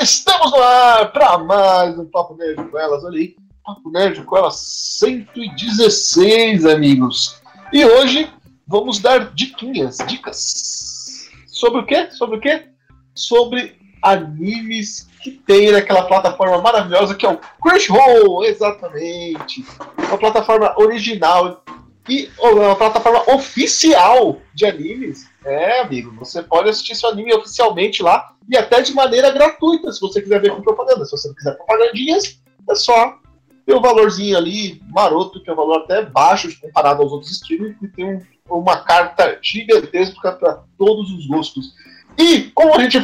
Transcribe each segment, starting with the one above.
Estamos no ar para mais um Papo Nerd com elas. Olha aí, Papo Nerd com elas 116, amigos. E hoje vamos dar diquinhas, dicas. Sobre o quê? Sobre o quê? Sobre animes que tem naquela plataforma maravilhosa que é o Crunchyroll, exatamente. Uma plataforma original e uma plataforma oficial de animes. É, amigo, você pode assistir seu anime oficialmente lá e até de maneira gratuita, se você quiser ver com propaganda. Se você não quiser propagandinhas, é só ter um valorzinho ali, maroto, que é um valor até baixo comparado aos outros streamers, e tem um, uma carta gigantesca para todos os gostos. E, como a gente,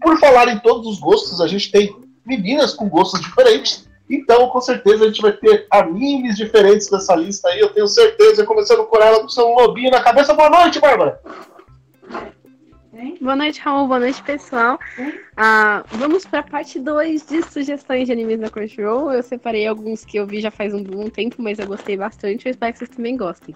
por falar em todos os gostos, a gente tem meninas com gostos diferentes. Então, com certeza, a gente vai ter animes diferentes nessa lista aí, eu tenho certeza, começando por ela com seu lobinho na cabeça. Boa noite, Bárbara! Boa noite, Raul. Boa noite, pessoal. Ah, vamos para a parte 2 de sugestões de animes da Crunchyroll. Eu separei alguns que eu vi já faz um, um tempo, mas eu gostei bastante. Eu espero que vocês também gostem.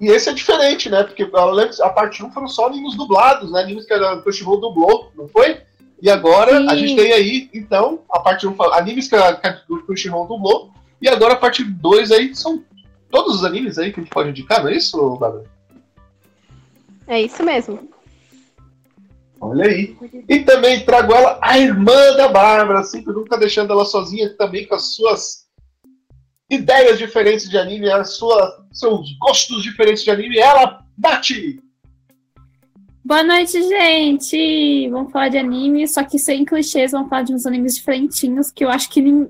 E esse é diferente, né? Porque a parte 1 foram só animes dublados, né? Animes que a Crunchyroll dublou, não foi? E agora Sim. a gente tem aí, então, a parte 1, animes que a, Crunchyroll dublou. E agora a parte 2 aí são todos os animes aí que a gente pode indicar, não é isso, Bárbara? É isso mesmo. Olha aí. E também trago ela, a irmã da Bárbara, sempre nunca deixando ela sozinha, também com as suas ideias diferentes de anime, as suas, seus gostos diferentes de anime. Ela, Bate! Boa noite, gente! Vamos falar de anime, só que sem clichês, vamos falar de uns animes diferentinhos que eu acho que nin...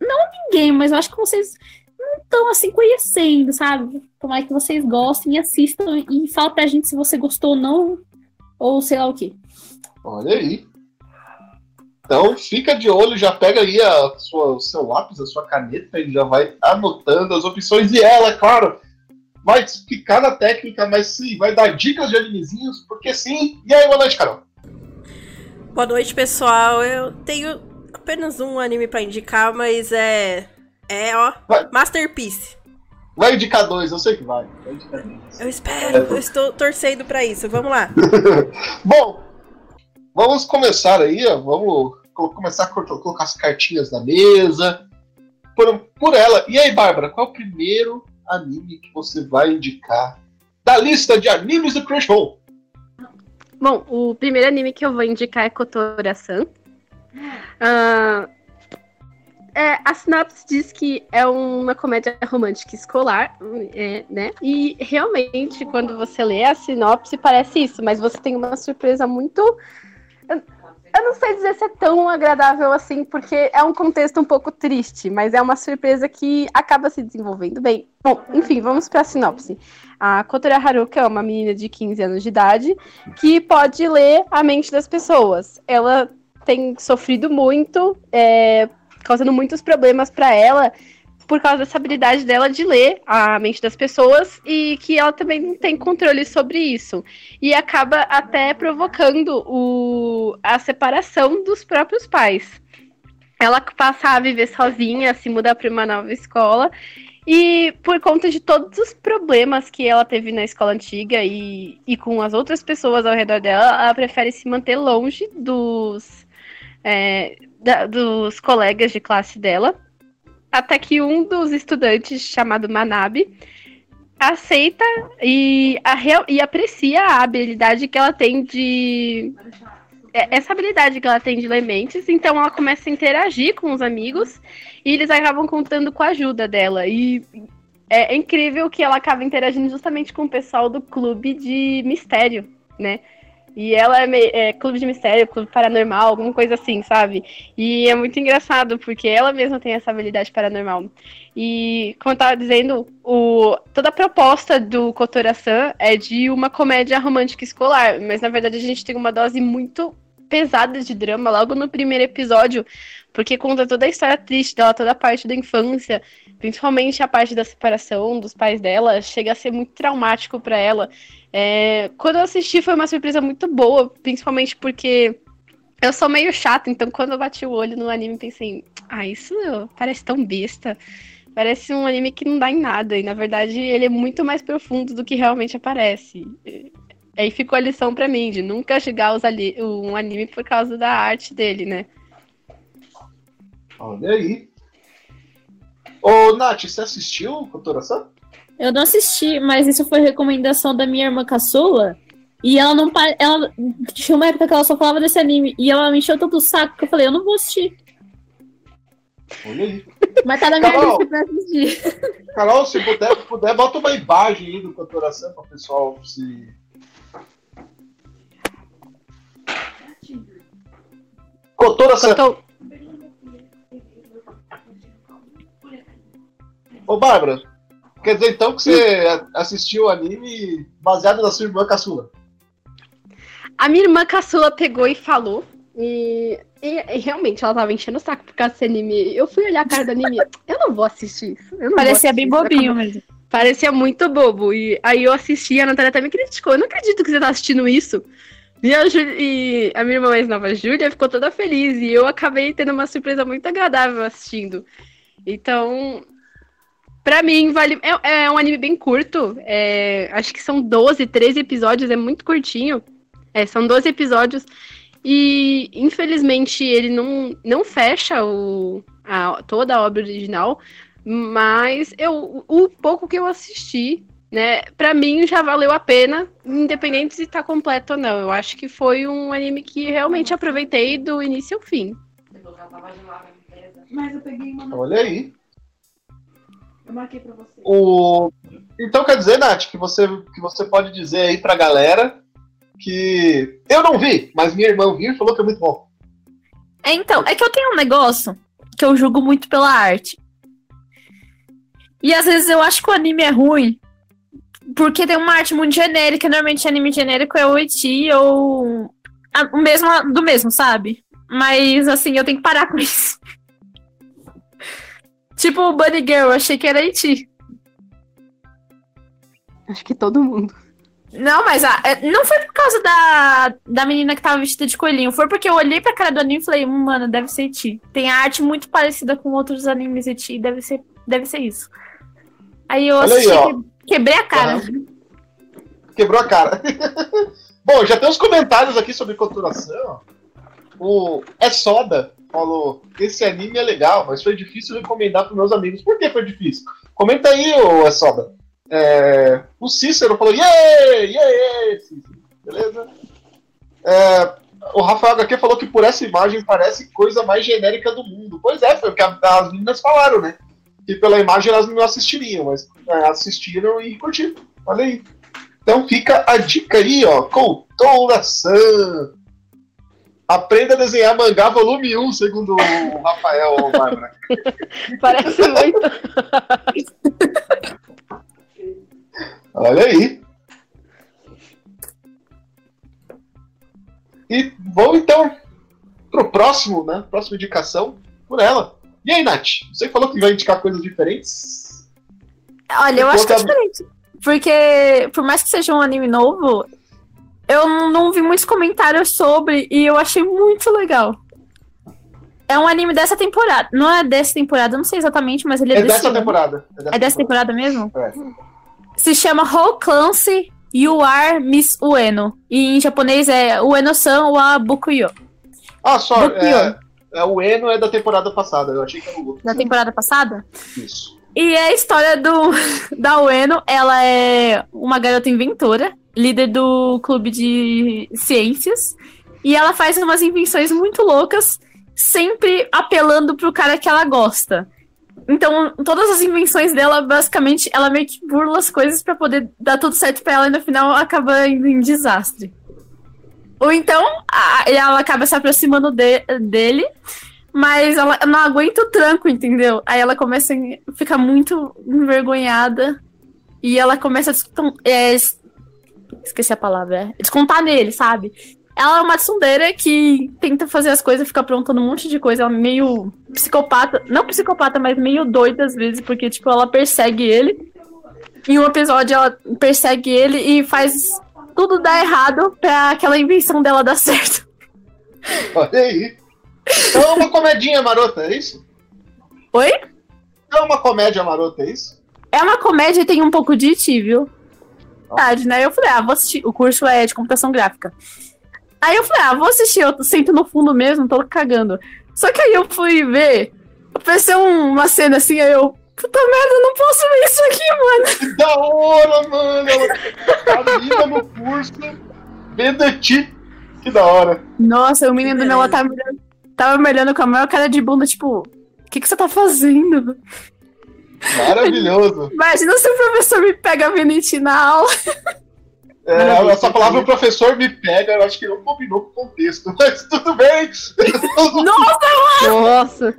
não ninguém, mas eu acho que vocês não estão assim conhecendo, sabe? Tomara que vocês gostem e assistam e fala pra gente se você gostou ou não, ou sei lá o que. Olha aí. Então fica de olho, já pega aí a sua, o seu lápis, a sua caneta e já vai anotando as opções. E ela, claro, vai explicar na técnica, mas sim, vai dar dicas de animezinhos, porque sim. E aí, boa noite, Carol. Boa noite, pessoal. Eu tenho apenas um anime para indicar, mas é. É, ó. Vai. Masterpiece. Vai indicar dois, eu sei que vai. vai indicar dois. Eu espero, eu estou torcendo para isso. Vamos lá. Bom, vamos começar aí, ó. Vamos começar a colocar as cartinhas na mesa. Por, por ela. E aí, Bárbara, qual é o primeiro anime que você vai indicar da lista de animes do Crunchyroll? Bom, o primeiro anime que eu vou indicar é Kotora-san. Uh, é, a sinopse diz que é uma comédia romântica escolar, é, né? E realmente, quando você lê a sinopse, parece isso, mas você tem uma surpresa muito. Eu não sei dizer se é tão agradável assim, porque é um contexto um pouco triste, mas é uma surpresa que acaba se desenvolvendo bem. Bom, enfim, vamos para a sinopse. A Kotora Haruka é uma menina de 15 anos de idade que pode ler a mente das pessoas. Ela tem sofrido muito é, causando muitos problemas para ela por causa dessa habilidade dela de ler a mente das pessoas e que ela também não tem controle sobre isso. E acaba até provocando o, a separação dos próprios pais. Ela passa a viver sozinha, se mudar para uma nova escola. E por conta de todos os problemas que ela teve na escola antiga e, e com as outras pessoas ao redor dela, ela prefere se manter longe dos, é, da, dos colegas de classe dela, até que um dos estudantes, chamado Manabe, aceita e, a, e aprecia a habilidade que ela tem de. É, essa habilidade que ela tem de ler mentes, então ela começa a interagir com os amigos e eles acabam contando com a ajuda dela. E é incrível que ela acaba interagindo justamente com o pessoal do clube de mistério, né? E ela é, meio, é, clube de mistério, clube paranormal, alguma coisa assim, sabe? E é muito engraçado, porque ela mesma tem essa habilidade paranormal. E, como eu tava dizendo, o, toda a proposta do Kotora-san é de uma comédia romântica escolar, mas na verdade a gente tem uma dose muito pesada de drama logo no primeiro episódio, porque conta toda a história triste dela, toda a parte da infância, principalmente a parte da separação dos pais dela, chega a ser muito traumático para ela. É, quando eu assisti foi uma surpresa muito boa, principalmente porque eu sou meio chata, então quando eu bati o olho no anime pensei, ah, isso parece tão besta. Parece um anime que não dá em nada, e na verdade ele é muito mais profundo do que realmente aparece. Aí ficou a lição pra mim, de nunca chegar a usar um anime por causa da arte dele, né? Olha aí. Ô, Nath, você assistiu Kotora-san? Eu não assisti, mas isso foi recomendação da minha irmã caçula. E ela não. Ela, tinha uma época que ela só falava desse anime. E ela me encheu tanto o saco que eu falei, eu não vou assistir. Olha aí. Mas tá na minha Carol, lista pra assistir. Carol, se puder, puder, bota uma imagem aí do Cotoração para o pessoal se. Cotoração. Tô... Ô, Bárbara, quer dizer então que você assistiu o anime baseado na sua irmã caçula? A minha irmã caçula pegou e falou. E, e, e, realmente ela tava enchendo o saco por causa desse anime. Eu fui olhar a cara do anime. Eu não vou assistir isso. Parecia bem bobinho mesmo. Parecia muito bobo. E aí eu assisti, a Natália até me criticou. Eu não acredito que você tá assistindo isso. E a, e a minha irmã mais nova, Júlia, ficou toda feliz. E eu acabei tendo uma surpresa muito agradável assistindo. Então, Pra mim, vale. É, é um anime bem curto. É, acho que são 12, 13 episódios, é muito curtinho. É, são 12 episódios. E, infelizmente, ele não, não fecha o, a, toda a obra original. Mas eu, o pouco que eu assisti, né, pra mim já valeu a pena, independente se tá completo ou não. Eu acho que foi um anime que realmente aproveitei do início ao fim. Mas eu peguei uma. Olha aí. Eu marquei pra você. O... Então quer dizer, Nath, que você, que você pode dizer aí pra galera que eu não vi, mas minha irmã viu e falou que é muito bom. É, então, é que eu tenho um negócio que eu julgo muito pela arte. E às vezes eu acho que o anime é ruim porque tem uma arte muito genérica. Normalmente anime genérico é o Eti ou o mesmo do mesmo, sabe? Mas assim, eu tenho que parar com isso. tipo o Bunny Girl, eu achei que era Eti. Acho que todo mundo. Não, mas a, é, não foi por causa da, da menina que tava vestida de coelhinho. Foi porque eu olhei pra cara do anime e falei, hum, mano, deve ser Eti. Tem a arte muito parecida com outros animes Eti, deve ser, deve ser isso. Aí eu assisti, aí, quebrei a cara. Uhum. Quebrou a cara. Bom, já tem uns comentários aqui sobre coturação. O É Soda falou: esse anime é legal, mas foi difícil recomendar para meus amigos. Por que foi difícil? Comenta aí, ô É Soda. É, o Cícero falou, yay, yay, beleza? É, o Rafael HQ falou que por essa imagem parece coisa mais genérica do mundo. Pois é, foi o que as meninas falaram, né? Que pela imagem elas não assistiriam, mas é, assistiram e curtiram. Olha aí. Então fica a dica aí, ó. Coutoura-san. Aprenda a desenhar mangá volume 1, segundo o Rafael Bárbara. Parece muito. Olha aí. E vamos então pro próximo, né? Próxima indicação por ela. E aí, Nath? Você falou que vai indicar coisas diferentes? Olha, eu, acho que é diferente. Porque, por mais que seja um anime novo, eu não vi muitos comentários sobre e eu achei muito legal. É um anime dessa temporada. Não é dessa temporada, não sei exatamente, mas ele é, é dessa temporada. É dessa, é dessa temporada. temporada mesmo? É se chama Ho Clancy You Are Miss Ueno. E em japonês é Ueno-san wa Bukuyo. Ah, só. É, é, o Ueno é da temporada passada. Eu achei que era o outro. Da temporada passada? Isso. E é a história do, da Ueno. Ela é uma garota inventora, líder do clube de ciências. E ela faz umas invenções muito loucas, sempre apelando pro cara que ela gosta. Então, todas as invenções dela, basicamente, ela meio que burla as coisas para poder dar tudo certo para ela e no final acaba indo em desastre. Ou então, a, ela acaba se aproximando de, dele, mas ela não aguenta o tranco, entendeu? Aí ela começa a ficar muito envergonhada e ela começa a é, esqueci a palavra, é, descontar nele, sabe? Ela é uma tsundere que tenta fazer as coisas, fica aprontando um monte de coisa. Ela é meio psicopata. Não psicopata, mas meio doida às vezes, porque, tipo, ela persegue ele. Em um episódio, ela persegue ele e faz tudo dar errado pra aquela invenção dela dar certo. Olha aí. Então é uma comedinha marota, é isso? Oi? É uma comédia marota, é isso? É uma comédia e tem um pouco de ti, viu? tarde, né? Eu falei, ah, vou assistir. O curso é de computação gráfica. Aí eu falei, ah, vou assistir, eu sento no fundo mesmo, tô cagando. Só que aí eu fui ver, apareceu uma cena assim, aí eu, puta merda, eu não posso ver isso aqui, mano. Que da hora, mano! Ela tá viva no curso, vendo ti. Que da hora. Nossa, o menino do meu lado tava me olhando, tava me olhando com a maior cara de bunda, tipo, o que, que você tá fazendo? Maravilhoso. Imagina se o professor me pega vendo na aula. É, essa palavra o professor me pega, eu acho que não combinou com o contexto, mas tudo bem. Nossa, Nossa.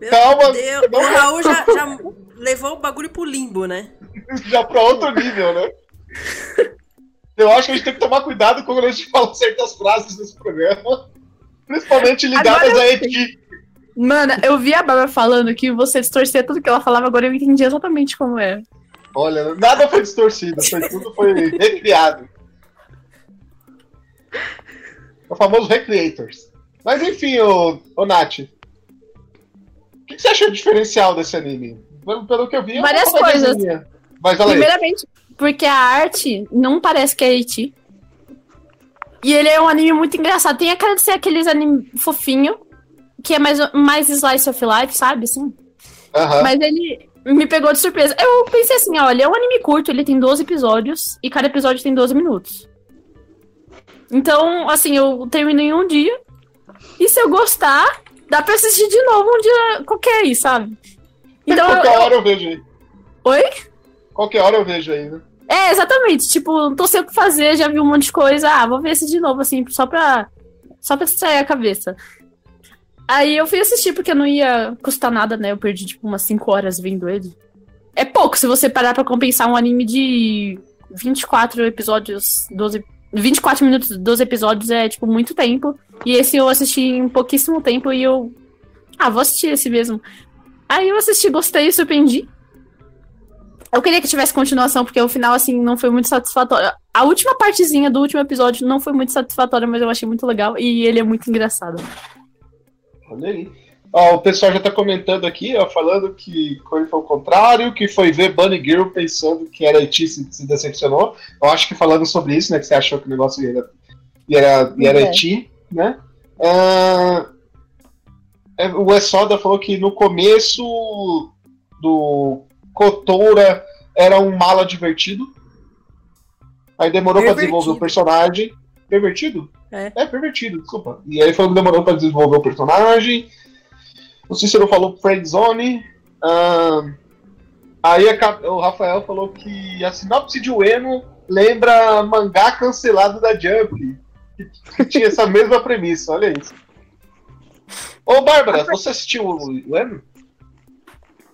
Meu Calma. Deus, o Raul já, já levou o bagulho pro limbo, né? Já pra outro nível, né? Eu acho que a gente tem que tomar cuidado quando a gente fala certas frases nesse programa, principalmente ligadas Agora a eu Eti. Mano, eu vi a Bárbara falando que você distorcia tudo que ela falava, agora eu entendi exatamente como é. Olha, nada foi distorcido, foi, tudo foi recriado. O famoso Recreators. Mas enfim, ô, ô Nath. O que, que você achou diferencial desse anime? Pelo, pelo que eu vi, Várias comediazinha. Mas. Primeiramente, porque a arte não parece que é Eti. E ele é um anime muito engraçado. Tem a cara de ser aqueles anime fofinho, que é mais, mais slice of life, sabe? Assim. Aham. Mas ele me pegou de surpresa. Eu pensei assim, olha, é um anime curto, ele tem 12 episódios, e cada episódio tem 12 minutos. Então, assim, eu termino em um dia. E se eu gostar, dá pra assistir de novo um dia qualquer aí, sabe? Então, Qualquer eu- hora eu vejo aí. Oi? Qualquer hora eu vejo aí, né? É, exatamente. Tipo, não tô sem o que fazer, já vi um monte de coisa. Ah, vou ver esse de novo, assim, só pra. Só pra distrair a cabeça. Aí eu fui assistir porque não ia custar nada, né? Eu perdi, tipo, umas 5 horas vendo ele. É pouco se você parar pra compensar um anime de 24 episódios, 12. 24 minutos, 12 episódios é, tipo, muito tempo. E esse eu assisti em pouquíssimo tempo e eu. Ah, vou assistir esse mesmo. Aí eu assisti, gostei, surpreendi. Eu queria que tivesse continuação, porque o final, assim, não foi muito satisfatório. A última partezinha do último episódio não foi muito satisfatória, mas eu achei muito legal. E ele é muito engraçado. Olha aí. Ó, o pessoal já tá comentando aqui, ó, falando que foi o contrário, que foi ver Bunny Girl pensando que era Eti se, se decepcionou. Eu acho que falando sobre isso, né? Que você achou que o negócio era, era, era É. Eti, né? É, o Esoda falou que no começo do Kotoura era um mala divertido. Aí demorou pra Pervertido. desenvolver o personagem. Pervertido? É. É, pervertido, desculpa. E aí falou que demorou pra desenvolver o personagem. O Cícero falou Friendzone. Ahn, aí a o Rafael falou que a sinopse de Ueno lembra mangá cancelado da Jump. Que, que tinha essa mesma premissa, olha isso. Ô, Bárbara, você assistiu o Ueno?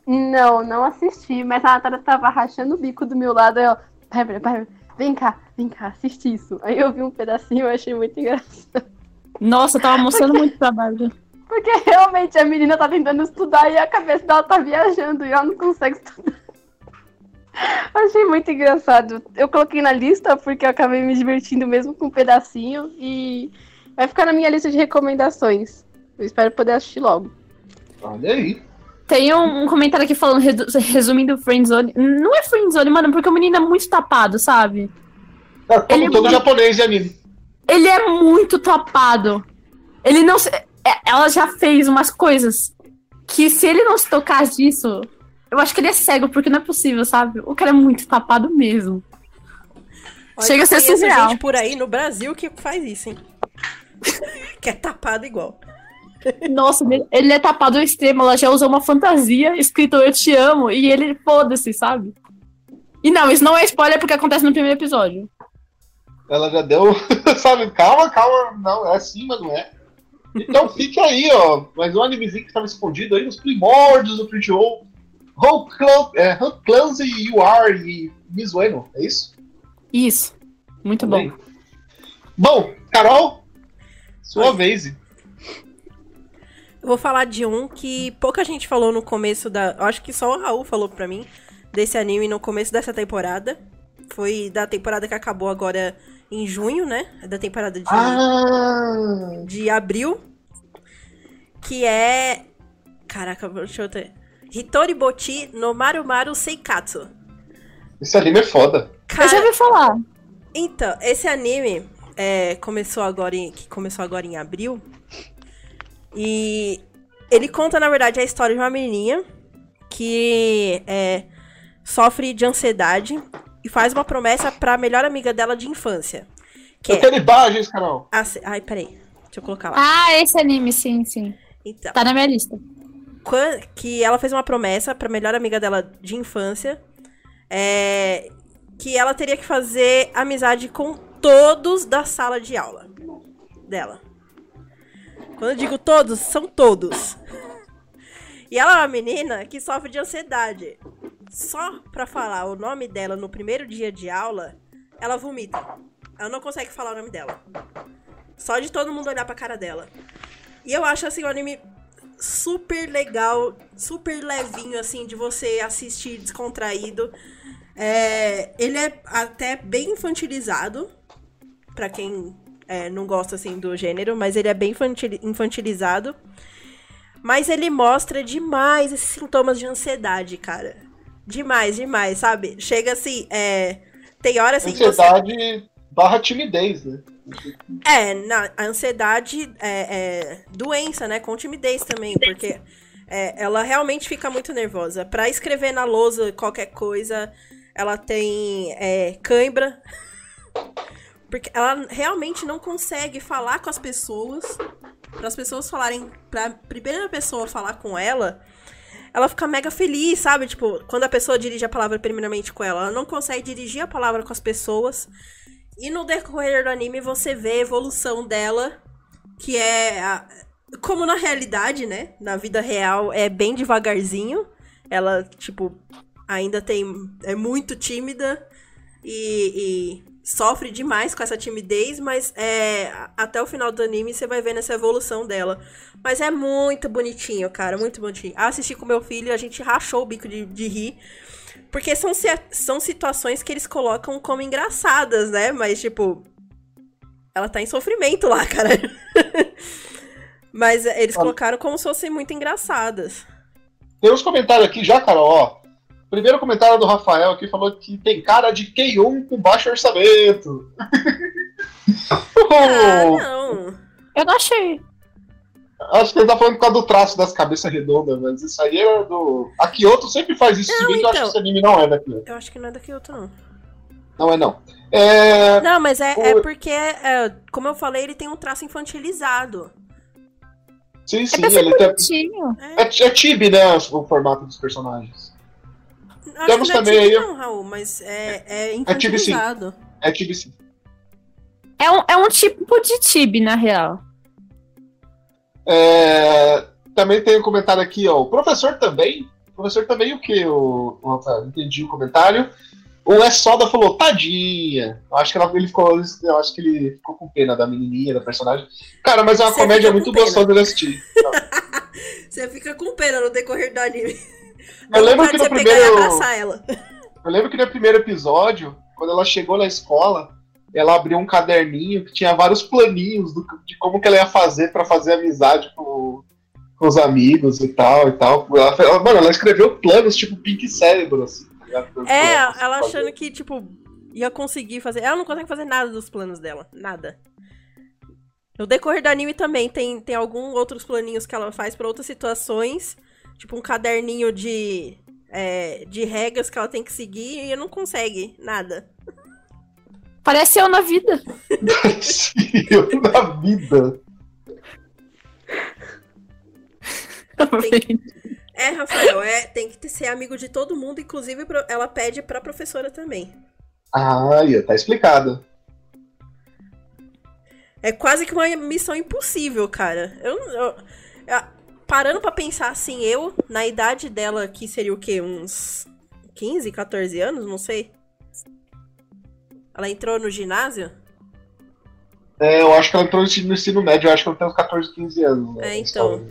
Não, não assisti, mas a Natália tava rachando o bico do meu lado. Aí, ó, Bárbara, Bárbara, vem cá, vem cá, assiste isso. Aí eu vi um pedacinho e eu achei muito engraçado. Nossa, eu tava mostrando muito pra Bárbara. Porque realmente a menina tá tentando estudar e a cabeça dela tá viajando e ela não consegue estudar. Achei muito engraçado. Eu coloquei na lista porque eu acabei me divertindo mesmo com um pedacinho e vai ficar na minha lista de recomendações. Eu espero poder assistir logo. Olha aí. Tem um, um comentário aqui falando, resumindo Friendzone. Não é Friendzone, mano, porque o menino é muito tapado, sabe? É, como Ele- todo japonês de anime. Ele é muito tapado. Ele não se... é, Ela já fez umas coisas que se ele não se tocar disso, eu acho que ele é cego, porque não é possível, sabe? O cara é muito tapado mesmo. Olha, Chega a ser surreal. gente por aí no Brasil que faz isso, hein? que é tapado igual. Nossa, ele- ele é tapado ao extremo. Ela já usou uma fantasia escrito Eu Te Amo e ele foda-se, sabe? E não, isso não é spoiler porque acontece no primeiro episódio. Ela já deu, sabe? Calma, calma. Não, é assim, mas não é. Então fique aí, ó. Mais um animezinho que estava escondido aí nos primórdios do close, é, How Clumsy You Are e Mizueno, é isso? Isso. Muito bom. Bom, Carol, sua Oi. vez. Eu vou falar de um que pouca gente falou no começo da. eu Acho que só o Raul falou pra mim desse anime no começo dessa temporada. Foi da temporada que acabou agora em junho, né? É Da temporada de, Ah, de abril. Que é. Caraca, deixa eu ter. Hitori Boti no Maru Maru Seikatsu. Esse anime é foda. Eu já Cara, ouvi falar. então, esse anime é, começou agora em, que começou agora em abril. E ele conta, na verdade, a história de uma menininha que é, sofre de ansiedade e faz uma promessa pra melhor amiga dela de infância. Que Eu é. quero imagens, Carol. a se- Ai, peraí. Deixa eu colocar lá. Ah, esse anime, sim, sim. Então. Tá na minha lista. que ela fez uma promessa pra melhor amiga dela de infância. é, que ela teria que fazer amizade com todos da sala de aula dela. Quando eu digo todos, são todos. E ela é uma menina que sofre de ansiedade. Só pra falar o nome dela no primeiro dia de aula, ela vomita. Ela não consegue falar o nome dela. Só de todo mundo olhar pra cara dela. E eu acho assim o anime super legal, super levinho, assim, de você assistir descontraído. É, ele é até bem infantilizado, pra quem é, não gosta, assim, do gênero, mas ele é bem infantil- infantilizado. Mas ele mostra demais esses sintomas de ansiedade, cara. Demais, demais, sabe? Chega assim, é... Tem horas assim que você... Ansiedade barra timidez, né? É, na, a ansiedade é, é doença, né? Com timidez também, porque é, ela realmente fica muito nervosa. Pra escrever na lousa qualquer coisa, ela tem é, cãibra. Porque ela realmente não consegue falar com as pessoas. Para as pessoas falarem. Pra primeira pessoa falar com ela, ela fica mega feliz, sabe? Tipo, quando a pessoa dirige a palavra primeiramente com ela, ela não consegue dirigir a palavra com as pessoas. E no decorrer do anime você vê a evolução dela, que é a- como na realidade, né? Na vida real é bem devagarzinho. Ela, tipo, ainda tem é muito tímida e, e sofre demais com essa timidez, mas é até o final do anime você vai vendo essa evolução dela. Mas é muito bonitinho, cara, muito bonitinho. Assisti com meu filho, a gente rachou o bico de, de rir. Porque são, são situações que eles colocam como engraçadas, né? Mas, tipo. Ela tá em sofrimento lá, cara. Mas eles colocaram como se fossem muito engraçadas. Tem uns comentários aqui já, Carol, ó. Primeiro comentário do Rafael aqui falou que tem cara de K1 com baixo orçamento. Ah, não. Eu não achei. Acho que ele tá falando por causa do traço das cabeças redondas, mas isso aí é do. A Kyoto sempre faz isso, se Não, bem que eu acho então. que esse anime não é da Kyoto. Eu acho que não é daqui outro, não. Não é não. É. Não, mas é, é O- porque, é, como eu falei, ele tem um traço infantilizado. Sim, É sim, ser ele tem. É, é Tibi, né? O formato dos personagens. Acho Temos que não é também aí- não, Raul, mas é, é Tibi, sim. infantilizado. É Tibi sim. É um, é um tipo de tibi, na real. É, Também tem um comentário aqui, ó. O professor também. O professor também o quê? O, o Rafael? Entendi o comentário. O S Soda falou, tadinha. Eu acho que ela- ele ficou. Eu acho que ele ficou com pena da menininha, da personagem. Cara, mas é uma Você comédia muito gostosa de assistir. Você fica com pena no decorrer do anime. Eu lembro que no primeiro. ela. Eu lembro que no primeiro episódio, quando ela chegou na escola, ela abriu um caderninho que tinha vários planinhos do- de como que ela ia fazer pra fazer amizade com, com os amigos e tal e tal. Ela, ela- mano, ela escreveu planos tipo Pink Cérebro, assim. tá ligado? É, ela fazer. achando que, tipo, ia conseguir fazer. Ela não consegue fazer nada dos planos dela. Nada. No decorrer do anime também tem, tem alguns outros planinhos que ela faz pra outras situações. Tipo, um caderninho de. é, de regras que ela tem que seguir e não consegue nada. Parece eu na vida. Eu na vida. É, Rafael, é, tem que ser amigo de todo mundo, inclusive pro- ela pede pra professora também. Ah, tá explicado. É quase que uma missão impossível, cara. Eu, eu- eu- parando pra pensar assim, eu, na idade dela, que seria o quê? Uns 15, 14 anos? Não sei. Ela entrou no ginásio? É, eu acho que ela entrou no ensino- no ensino médio, eu acho que ela tem uns 14, 15 anos. né, É, então.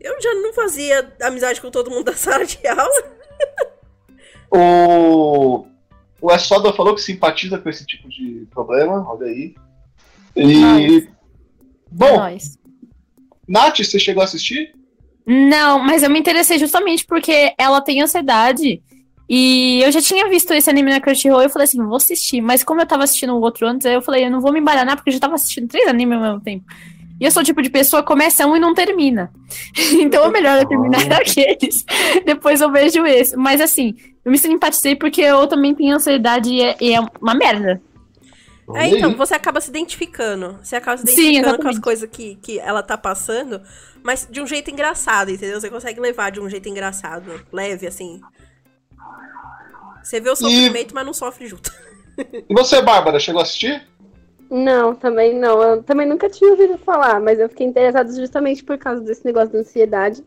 Eu já não fazia amizade com todo mundo da sala de aula. O, o S. Soda falou que simpatiza com esse tipo de problema, olha aí. E. Bom, Nós. Nath, você chegou a assistir? Não, mas eu me interessei justamente porque ela tem ansiedade E eu já tinha visto esse anime na Crunchyroll e eu falei assim, vou assistir. Mas como eu tava assistindo o outro antes, aí eu falei, eu não vou me embaranar porque eu já tava assistindo três animes ao mesmo tempo. E eu sou o tipo de pessoa que começa um e não termina. então é melhor eu terminar aqueles. Depois eu vejo esse. Mas assim, eu me simpatizei porque eu também tenho ansiedade e é, e é uma merda. É, então, você acaba se identificando. Você acaba se identificando Sim, com as coisas que, que ela tá passando, mas de um jeito engraçado, entendeu? Você consegue levar de um jeito engraçado, leve, assim. Você vê o sofrimento, mas não sofre junto. E você, Bárbara, chegou a assistir? Não, também não. Eu também nunca tinha ouvido falar, mas eu fiquei interessada justamente por causa desse negócio da ansiedade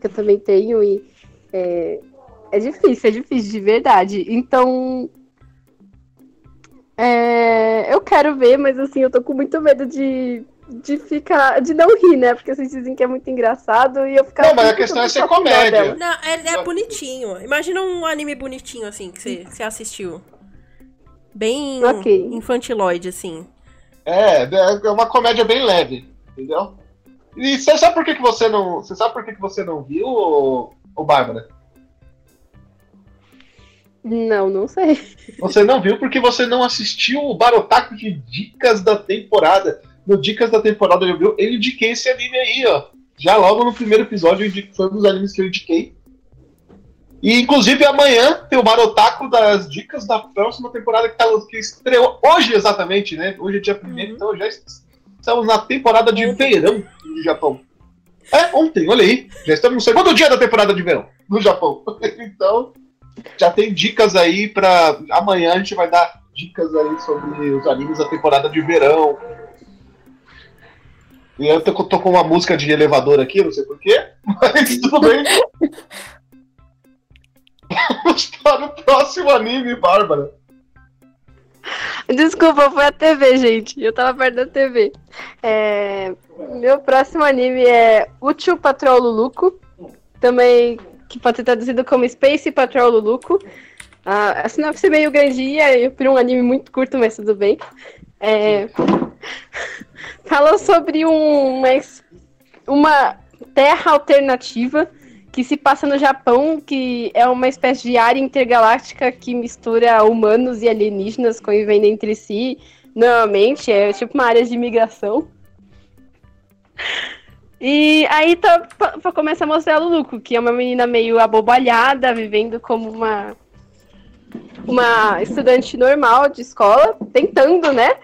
que eu também tenho e é, é difícil, é difícil de verdade. Então, é, eu quero ver, mas assim, eu tô com muito medo de, de ficar, de não rir, né? Porque vocês dizem que é muito engraçado e eu ficar. Não, mas a questão é ser comédia. Não, é, é bonitinho. Imagina um anime bonitinho, assim, que você, que você assistiu. Bem Ok. infantiloide, assim. É, é uma comédia bem leve, entendeu? E você sabe por que, que você não. Você sabe por que, que você não viu, ô, ô Bárbara? Não, não sei. Você não viu porque você não assistiu o Barotaku de Dicas da temporada. No Dicas da temporada eu, viu, eu indiquei esse anime aí, ó. Já logo no primeiro episódio foi um dos animes que eu indiquei. E inclusive amanhã tem o Barotaku das Dicas da próxima temporada que, tá, que estreou hoje exatamente, né? Hoje é dia 1 Uhum. então já estamos na temporada de Ontem. verão do Japão. É, ontem, olha aí. Já estamos no segundo dia da temporada de verão no Japão. então, já tem dicas aí pra. Amanhã a gente vai dar dicas aí sobre os animes da temporada de verão. E eu tô, tô com uma música de elevador aqui, não sei porquê, mas tudo bem. Vamos para o próximo anime, Bárbara. Desculpa, foi a TV, gente. Eu tava perto da TV. É, Meu próximo anime é Útil Patrol Luluco. Também que pode ser traduzido como Space Patrol Luluco. Ah, a sinopse é meio grandinha por um anime muito curto, mas tudo bem. É, Fala sobre um, uma, uma terra alternativa que se passa no Japão, que é uma espécie de área intergaláctica que mistura humanos e alienígenas convivendo entre si. Normalmente é tipo uma área de imigração. E aí tá, começa a mostrar a Luluco, que é uma menina meio abobalhada, vivendo como uma uma estudante normal de escola, tentando, né?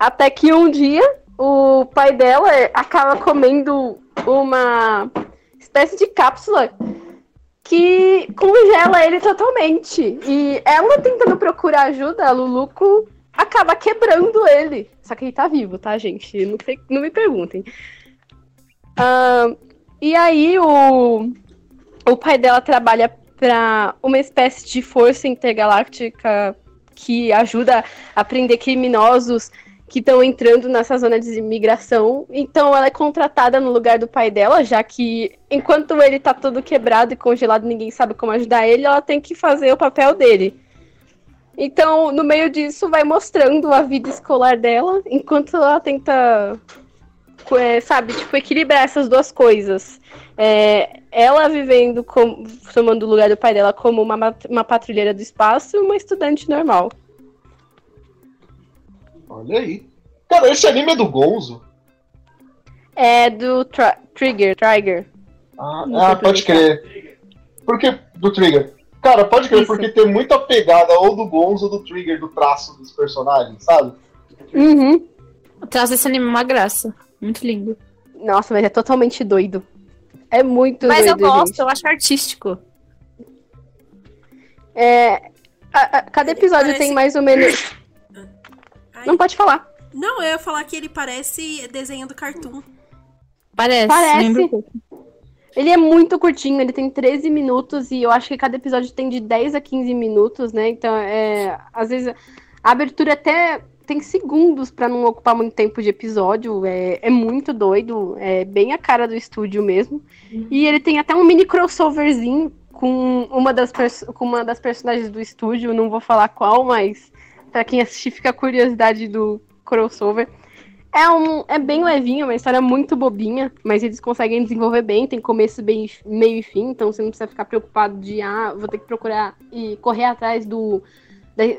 Até que um dia o pai dela é, acaba comendo uma espécie de cápsula que congela ele totalmente. E ela tentando procurar ajuda, a Luluco acaba quebrando ele. Só que ele tá vivo, tá, gente? Não, sei, não me perguntem. Ah, e aí o, o pai dela trabalha para uma espécie de força intergaláctica que ajuda a prender criminosos que estão entrando nessa zona de imigração. Então ela é contratada no lugar do pai dela, já que enquanto ele tá todo quebrado e congelado, ninguém sabe como ajudar ele, ela tem que fazer o papel dele. Então, no meio disso, vai mostrando a vida escolar dela, enquanto ela tenta, é, sabe, tipo, equilibrar essas duas coisas. É, ela vivendo, como, tomando o lugar do pai dela como uma, uma patrulheira do espaço e uma estudante normal. Olha aí. Cara, esse anime é do Gonzo. É do Tri- Trigger, Trigger. Ah, ah, pode crer. Por que do Trigger? Cara, pode crer, Isso. porque tem muita pegada ou do Gonzo ou do Trigger do traço dos personagens, sabe? Uhum. O traço desse anime é uma graça. Muito lindo. Nossa, mas é totalmente doido. É muito Mas eu doido, gosto, gente. eu acho artístico. É, a- a- cada episódio parece- tem mais ou menos. Ai. Não pode falar. Não, eu ia falar que ele parece desenho do cartoon. Parece. Parece. Ele é muito curtinho, ele tem 13 minutos e eu acho que cada episódio tem de 10 a 15 minutos, né? Então, é, às vezes a abertura até tem segundos pra não ocupar muito tempo de episódio. É, é muito doido, é bem a cara do estúdio mesmo. E ele tem até um mini crossoverzinho com uma das, com uma das personagens do estúdio, não vou falar qual, mas pra quem assistir fica a curiosidade do crossover. É, um, é bem levinho, uma história muito bobinha, mas eles conseguem desenvolver bem, tem começo, bem, meio e fim, então você não precisa ficar preocupado de, ah, vou ter que procurar e correr atrás do,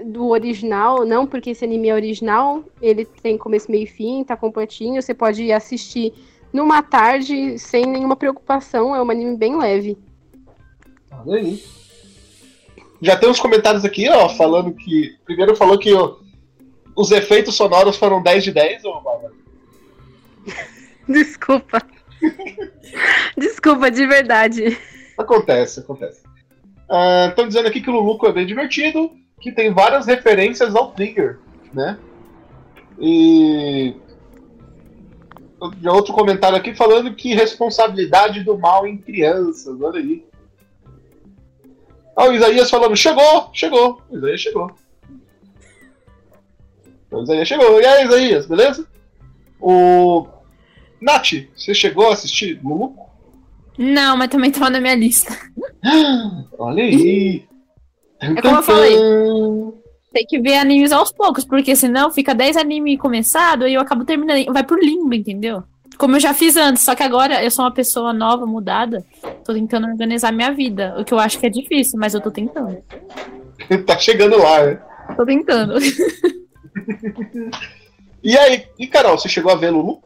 do original, não, porque esse anime é original, ele tem começo, meio e fim, tá completinho, você pode assistir numa tarde sem nenhuma preocupação, é um anime bem leve. Olha aí. Já tem uns comentários aqui, ó, falando que. Primeiro falou que ó, os efeitos sonoros foram 10 de 10, ou Bárbara? Desculpa. Desculpa, de verdade. Acontece, acontece. Estão uh, dizendo aqui que o Luluco é bem divertido, que tem várias referências ao Trigger, né? E. Outro comentário aqui falando que responsabilidade do mal em crianças, olha aí. Ah, o Isaías falando, chegou, chegou. O Isaías chegou. O Isaías chegou. E aí, Isaías, beleza? O. Nath, você chegou a assistir Lulu? Não, mas também tava na minha lista. Olha aí. É como eu falei. Tem que ver animes aos poucos, porque senão fica 10 animes começado e eu acabo terminando. Vai por limbo, entendeu? Como eu já fiz antes, só que agora eu sou uma pessoa nova, mudada. Tô tentando organizar minha vida. O que eu acho que é difícil, mas eu tô tentando. tá chegando lá, né? Tô tentando. e aí, e Carol, você chegou a ver Lulu?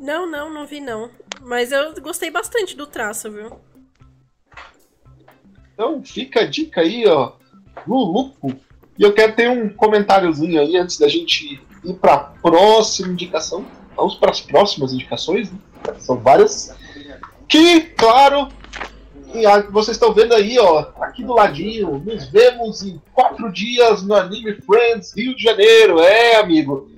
Não, não, não vi não. Mas eu gostei bastante do traço, viu? Então fica a dica aí, ó. Lulu. E eu quero ter um comentáriozinho aí antes da gente ir para a próxima indicação. Vamos para as próximas indicações, né? São várias. Que, claro, vocês estão vendo aí, ó, aqui do ladinho, nos vemos em quatro dias no Anime Friends Rio de Janeiro. É, amigo.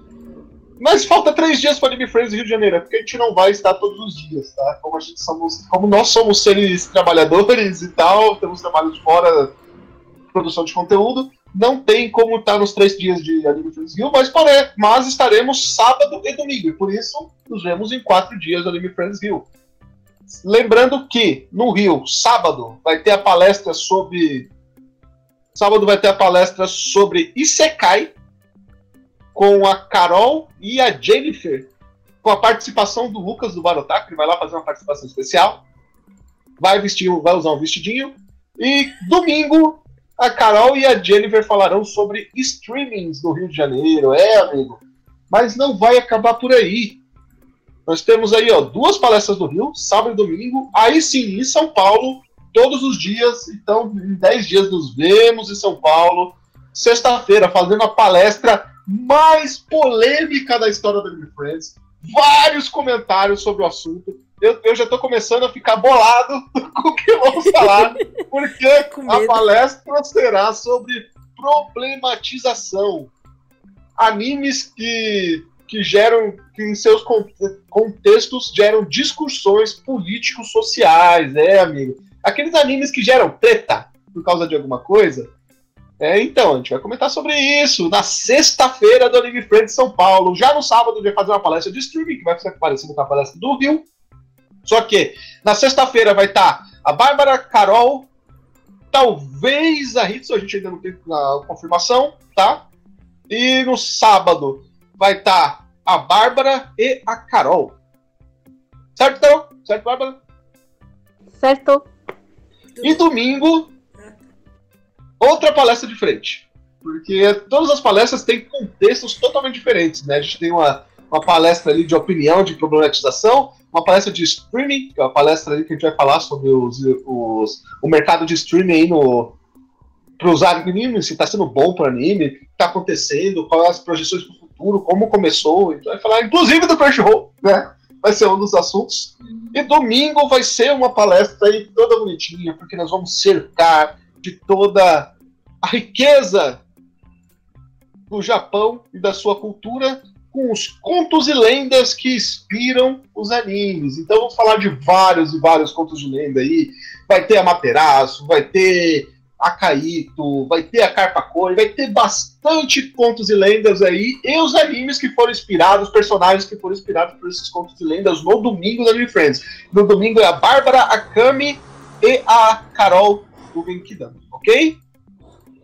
Mas falta três dias para Anime Friends Rio de Janeiro, é porque a gente não vai estar todos os dias, tá? Como, a gente somos, como nós somos seres trabalhadores e tal, temos trabalho de fora, produção de conteúdo, não tem como estar nos três dias de Anime Friends Rio, mas, porém, mas estaremos sábado e domingo, e por isso nos vemos em quatro dias do Anime Friends Rio. Lembrando que no Rio, sábado, vai ter a palestra sobre. Sábado vai ter a palestra sobre Isekai com a Carol e a Jennifer, com a participação do Lucas do Barotac, que vai lá fazer uma participação especial. Vai vestir, vai usar um vestidinho. E domingo a Carol e a Jennifer falarão sobre streamings do Rio de Janeiro. É, amigo. Mas não vai acabar por aí. Nós temos aí, ó, duas palestras do Rio, sábado e domingo. Aí sim, em São Paulo, todos os dias. Então, em 10 dias nos vemos em São Paulo. Sexta-feira, fazendo a palestra mais polêmica da história do Anime Friends. Vários comentários sobre o assunto. Eu, eu já estou começando a ficar bolado com o que vamos falar, porque a palestra será sobre problematização. Animes que que geram, que em seus contextos geram discussões políticos sociais, é, amigo. Aqueles animes que geram treta por causa de alguma coisa. É, então, a gente vai comentar sobre isso na sexta-feira do Anime Friends São Paulo. Já no sábado, a gente vai fazer uma palestra de streaming, que vai ser parecida com a palestra do Rio. Só que na sexta-feira vai estar tá a Bárbara Carol, talvez a Hitsu, a gente ainda não tem a confirmação, tá? E no sábado vai estar tá a Bárbara e a Carol. Certo? Certo, Bárbara? Certo. E domingo, outra palestra de frente. Porque todas as palestras têm contextos totalmente diferentes, né? A gente tem uma, uma palestra ali de opinião, de problematização, uma palestra de streaming, que é uma palestra ali que a gente vai falar sobre os, os o mercado de streaming aí no, para os animes, se está sendo bom para anime, o que está acontecendo, quais as projeções para futuro, como começou. Então vai falar, inclusive, do Crunchyroll, né? Vai ser um dos assuntos. E domingo vai ser uma palestra aí toda bonitinha, porque nós vamos cercar de toda a riqueza do Japão e da sua cultura com os contos e lendas que inspiram os animes. Então vamos falar de vários e vários contos de lenda aí. Vai ter a Materaço, vai ter a Caíto, vai ter a Carpa Cor, vai ter bastante contos e lendas aí, e os animes que foram inspirados, os personagens que foram inspirados por esses contos e lendas no domingo da Anime Friends. No domingo é a Bárbara, a Kami e a Carol do Genkidama, ok?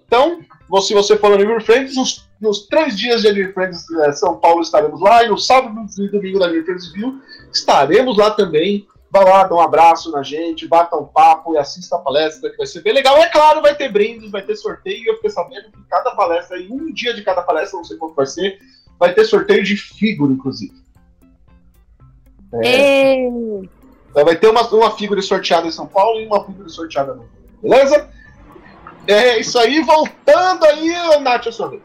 Então, se você for no Anime Friends, nos nos três dias de Anime Friends eh, São Paulo estaremos lá, e no sábado e domingo da Anime Friends Rio estaremos lá também. Vá lá, dá um abraço na gente, bata um papo e assista a palestra, que vai ser bem legal. É claro, vai ter brindes, vai ter sorteio. Eu fiquei sabendo que cada palestra, em um dia de cada palestra, não sei quanto vai ser, vai ter sorteio de figura, inclusive. É. Então vai ter uma, uma figura sorteada em São Paulo e uma figura sorteada no Beleza? É isso aí, voltando aí, Nath, a sua vez.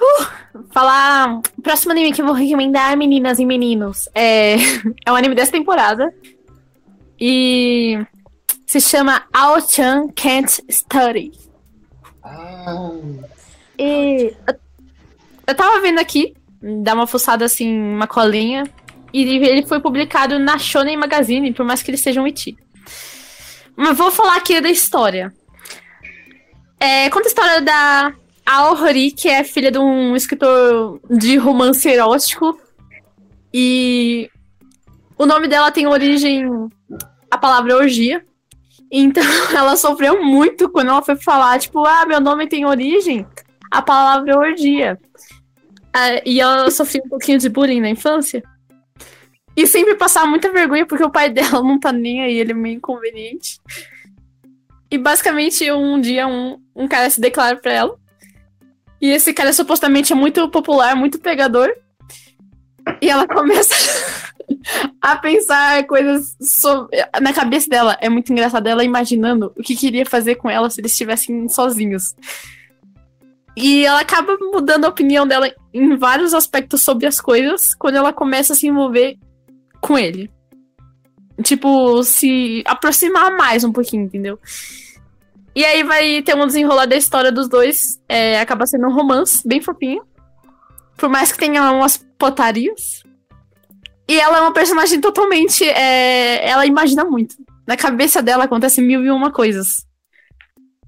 Uh, falar. Próximo anime que eu vou recomendar, meninas e meninos, é, é um anime dessa temporada. E se chama Ao-chan Can't Study. Ah. E eu, eu tava vendo aqui, dar uma fuçada assim, uma colinha. E ele foi publicado na Shonen Magazine, por mais que ele seja um iti. Mas vou falar aqui da história. É, conta a história da Aori, que é filha de um escritor de romance erótico. E o nome dela tem origem a palavra orgia. Então ela sofreu muito quando ela foi falar, tipo, ah, meu nome tem origem a palavra orgia. Ah, e ela sofreu um pouquinho de bullying na infância. E sempre passava muita vergonha porque o pai dela não tá nem aí, ele é meio inconveniente. E basicamente um dia um, um cara se declara pra ela. E esse cara supostamente é muito popular, muito pegador. E ela começa a pensar coisas sobre... na cabeça dela. É muito engraçado ela imaginando o que queria fazer com ela se eles estivessem sozinhos. E ela acaba mudando a opinião dela em vários aspectos sobre as coisas quando ela começa a se envolver com ele. Tipo, se aproximar mais um pouquinho, entendeu? E aí vai ter um desenrolar da história dos dois. É, acaba sendo um romance bem fofinho. Por mais que tenha umas potarias. E ela é uma personagem totalmente. É, ela imagina muito. Na cabeça dela acontece mil e uma coisas.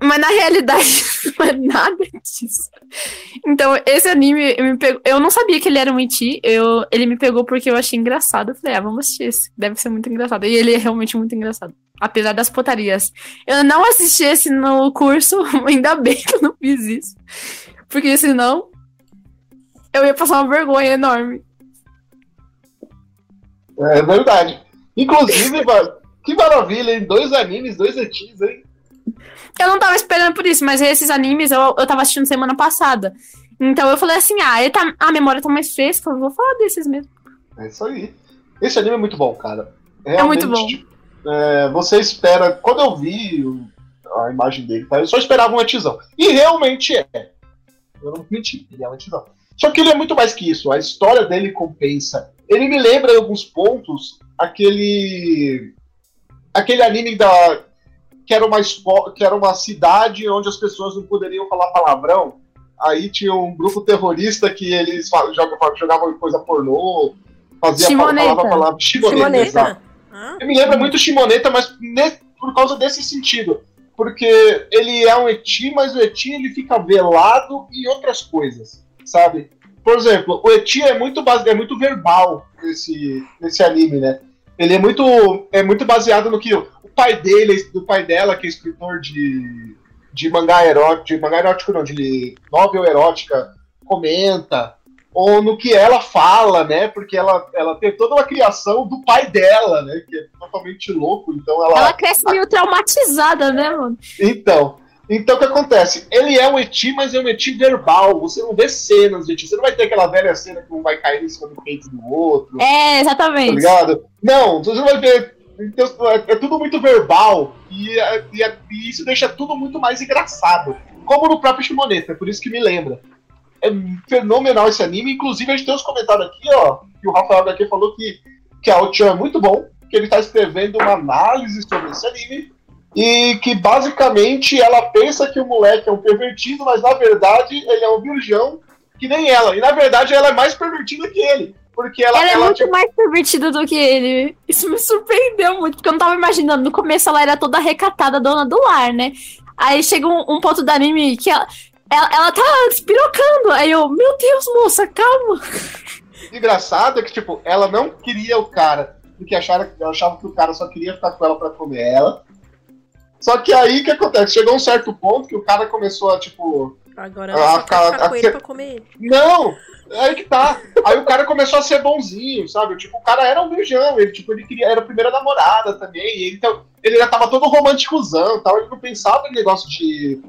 Mas na realidade, não é nada disso. Então, esse anime me pegou. Eu não sabia que ele era um Iti. Eu... Ele me pegou porque eu achei engraçado. Eu falei, ah, vamos assistir esse. Deve ser muito engraçado. E ele é realmente muito engraçado. Apesar das potarias. Eu não assisti esse no curso, ainda bem que eu não fiz isso. Porque senão. Eu ia passar uma vergonha enorme. É verdade. Inclusive, que maravilha, hein? Dois animes, dois etis, hein? Eu não tava esperando por isso, mas esses animes eu, eu tava assistindo semana passada. Então eu falei assim, ah, tá, a memória tá mais fresca, eu vou falar desses mesmo. É isso aí. Esse anime é muito bom, cara. Realmente, é muito bom. É, você espera. Quando eu vi a imagem dele, tá, eu só esperava um etizão. E realmente é. Eu não menti, ele é um etizão. Só que ele é muito mais que isso. A história dele compensa. Ele me lembra em alguns pontos aquele. aquele anime da que era uma que era uma cidade onde as pessoas não poderiam falar palavrão. Aí tinha um grupo terrorista que eles jogavam, jogavam coisa pornô, fazia Shimoneta. falava palavra Shimoneta. Shimoneta. Me lembra muito Shimoneta, mas ne, por causa desse sentido. Porque ele é um eti, mas o eti ele fica velado em outras coisas, sabe? Por exemplo, o eti é muito, base, é muito verbal nesse, nesse anime, né? Ele é muito, é muito baseado no que pai dele, do pai dela, que é escritor de, de mangá erótico, de mangá erótico não, de novel erótica, comenta, ou no que ela fala, né? Porque ela, ela tem toda uma criação do pai dela, né? Que é totalmente louco, então ela... Ela cresce meio traumatizada, né, mano? Então, então o que acontece? Ele é um eti, mas é um eti verbal. Você não vê cenas de eti. Você não vai ter aquela velha cena que um vai cair em cima do peito do outro. É, exatamente. Tá ligado? Não, você não vai ver então, é, é tudo muito verbal e, é, e, é, e, isso deixa tudo muito mais engraçado. Como no próprio Shimoneta, é por isso que me lembra. É fenomenal esse anime. Inclusive, a gente tem uns comentários aqui, ó, que o Rafael aqui falou que, que a Ochan é muito bom, que ele está escrevendo uma análise sobre esse anime. E que basicamente ela pensa que o moleque é um pervertido, mas na verdade ele é um virgão que nem ela. E na verdade ela é mais pervertida que ele. Porque ela, ela é ela, muito tipo... mais pervertida do que ele. Isso me surpreendeu muito, porque eu não tava imaginando. No começo ela era toda recatada, dona do lar, né? Aí chega um, um ponto do anime que ela, ela, ela tá despirocando. Aí eu, meu Deus, moça, calma. Engraçado é que, tipo, ela não queria o cara, porque achava, achava que o cara só queria ficar com ela pra comer ela. Só que aí o que acontece? Chegou um certo ponto que o cara começou a, tipo, Agora ela só ficar com a- ele pra comer ele. Não! Aí que tá. Aí o cara começou a ser bonzinho, sabe? Tipo, o cara era um beijão, ele, tipo, ele queria, era a primeira namorada também. ele, então, ele já tava todo românticozão e tal, ele não pensava em negócio de.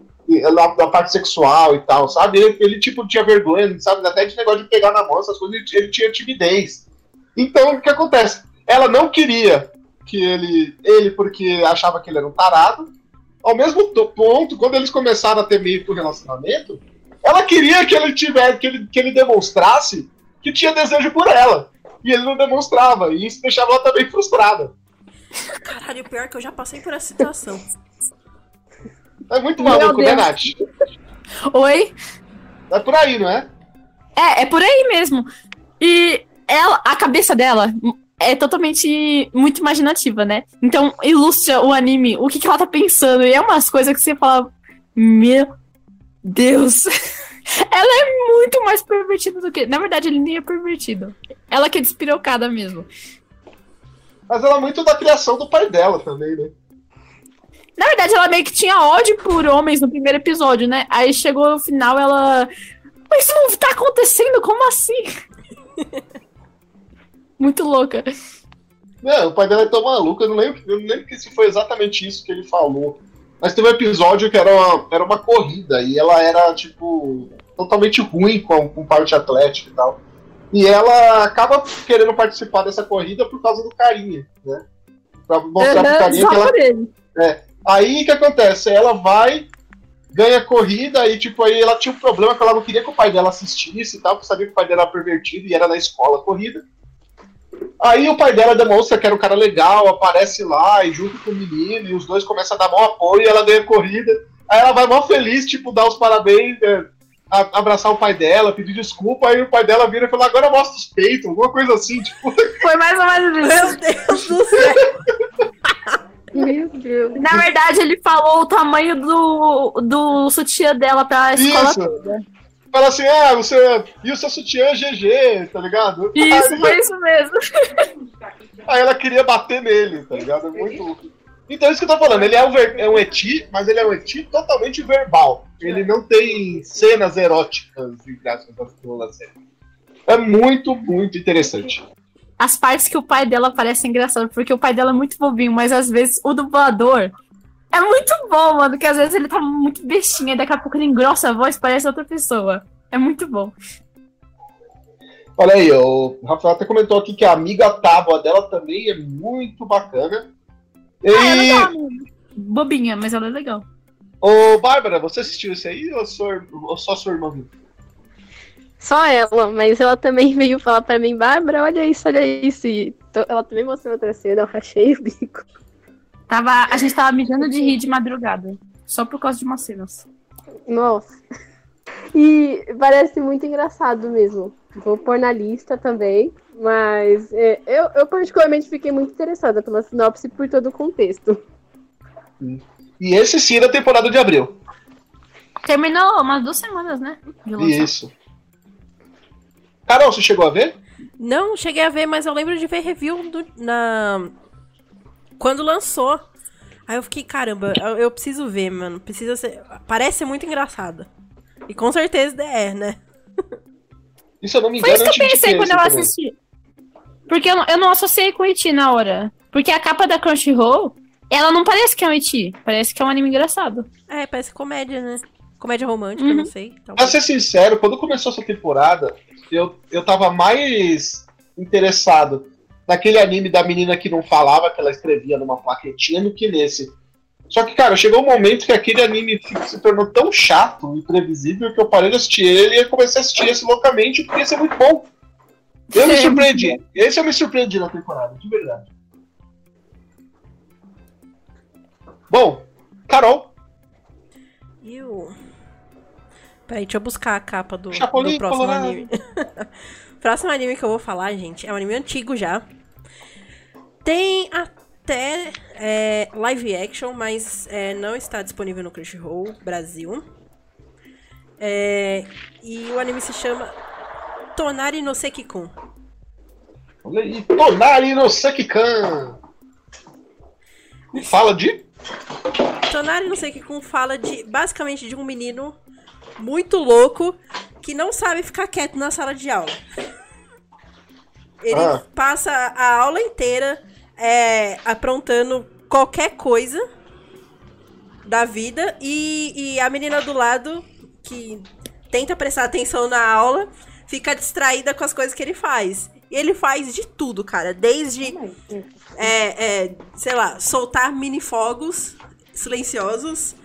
Da, da parte sexual e tal, sabe? Ele, ele, tipo, tinha vergonha, sabe? Até de negócio de pegar na mão, essas coisas, ele, ele tinha timidez. Então, o que acontece? Ela não queria que ele. Ele, porque achava que ele era um tarado. Ao mesmo to- ponto, quando eles começaram a ter meio que um relacionamento, ela queria que ele tivesse, que ele, que ele demonstrasse que tinha desejo por ela. E ele não demonstrava. E isso deixava ela também frustrada. Caralho, o pior é que eu já passei por essa situação. É muito maluco, né. Nath? Oi? É por aí, não é? É, é por aí mesmo. E ela, a cabeça dela é totalmente muito imaginativa, né? Então, ilustra o anime, o que, que ela tá pensando. E é umas coisas que você fala, meu Deus. ela é muito mais pervertida do que. Na verdade, ele nem é pervertido. Ela que é despirocada mesmo. Mas ela é muito da criação do pai dela também, né? Na verdade, ela meio que tinha ódio por homens no primeiro episódio, né? Aí chegou no final, ela. Mas isso não tá acontecendo, como assim? Muito louca. Não, o pai dela é tão maluco, eu não lembro, eu não lembro que se foi exatamente isso que ele falou. Mas teve um episódio que era uma, era uma corrida e ela era, tipo, totalmente ruim com, com parte atlética e tal. E ela acaba querendo participar dessa corrida por causa do carinha, né? Pra mostrar pro carinha que ela ele. Aí o que acontece? Ela vai, ganha a corrida e, tipo, aí ela tinha um problema que ela não queria que o pai dela assistisse e tal, porque sabia que o pai dela era pervertido e era na escola a corrida. Aí o pai dela demonstra que era um cara legal, aparece lá e junto com o menino, e os dois começam a dar maior apoio e ela ganha a corrida. Aí ela vai mó feliz, tipo, dar os parabéns, né, a- abraçar o pai dela, pedir desculpa, aí o pai dela vira e fala, agora mostra os peitos, alguma coisa assim, tipo. Foi mais ou menos isso. Meu Deus do céu. Meu Deus. Na verdade, ele falou o tamanho do, do sutiã dela pra escola Isso. toda. Fala assim, ah, você. E o seu sutiã GG, tá ligado? Isso, Aí- foi isso mesmo. Aí ela queria bater nele, tá ligado? É muito. Então, isso que eu tô falando, ele é um, ver- é um eti, mas ele é um eti totalmente verbal. Ele não tem cenas eróticas, entre aspas, na série. É muito, muito interessante. As partes que o pai dela parecem engraçadas, porque o pai dela é muito bobinho, mas às vezes o dublador é muito bom, mano, que às vezes ele tá muito bestinha e daqui a pouco ele engrossa a voz, parece outra pessoa. É muito bom. Olha aí, o Rafael até comentou aqui que a amiga tábua dela também é muito bacana. E, Ah, ela tá bobinha, mas ela é legal. ô Bárbara, você assistiu isso aí ou, sua, ou só sua irmã viu? Só ela, mas ela também veio falar pra mim, Bárbara, olha isso, olha isso. E ela também mostrou outra cena, eu rachei o bico. Tava, a gente tava mijando de rir de madrugada. Só por causa de umas cenas. Nossa. E parece muito engraçado mesmo. Vou pôr na lista também. Mas é, eu, eu particularmente fiquei muito interessada pela sinopse por todo o contexto. E esse sim é da temporada de abril. Terminou umas duas semanas, né? Isso. Carol, você chegou a ver? Não, cheguei a ver, mas eu lembro de ver review do- na. Quando lançou. Aí eu fiquei, caramba, eu, eu preciso ver, mano. Precisa ser. Parece muito engraçada. E com certeza é, né? E se eu não me Foi engano, isso que eu pensei quando eu também. assisti. Porque eu não, eu não associei com o Iti na hora. Porque a capa da Crunchyroll, ela não parece que é um Iti. Parece que é um anime engraçado. É, parece comédia, né? Comédia romântica, Uhum. não sei. Pra talvez. ser sincero, quando começou essa temporada, eu, eu tava mais interessado naquele anime da menina que não falava, que ela escrevia numa plaquetinha, do que nesse. Só que, cara, chegou um momento que aquele anime se tornou tão chato e previsível que eu parei de assistir ele e comecei a assistir esse loucamente porque esse é muito bom. Eu me É, surpreendi. Esse eu me surpreendi na temporada, de verdade. Bom, Carol, E o. Peraí, deixa eu buscar a capa do, Chapolin do próximo Colorado. anime. próximo anime que eu vou falar, gente, é um anime antigo já. Tem até é, live action, mas é, não está disponível no Crunchyroll Brasil. É, e o anime se chama Tonari no Sekikun. Tonari no Sekikan. Fala de Tonari no Sekikun fala de basicamente de um menino muito louco que não sabe ficar quieto na sala de aula. Ele Ah. passa a aula inteira é, aprontando qualquer coisa da vida e, e a menina do lado que tenta prestar atenção na aula fica distraída com as coisas que ele faz. E ele faz de tudo, cara. Desde é, é, sei lá, soltar mini fogos silenciosos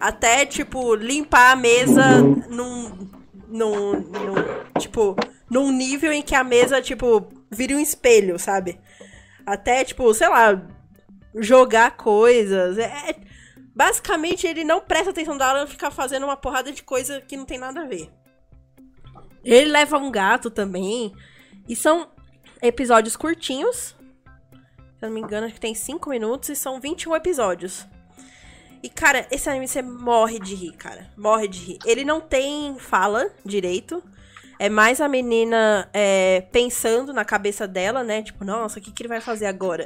até, tipo, limpar a mesa num, num, num, tipo, num nível em que a mesa, tipo, vire um espelho, sabe? Até, tipo, sei lá, jogar coisas. É, é- basicamente, ele não presta atenção da aula e fica fazendo uma porrada de coisa que não tem nada a ver. Ele leva um gato também. E são episódios curtinhos. Se eu não me engano, acho que tem 5 minutos e são 21 episódios. E, cara, esse anime você morre de rir, cara. Morre de rir. Ele não tem fala direito. É mais a menina é, pensando na cabeça dela, né? Tipo, nossa, o que, que ele vai fazer agora?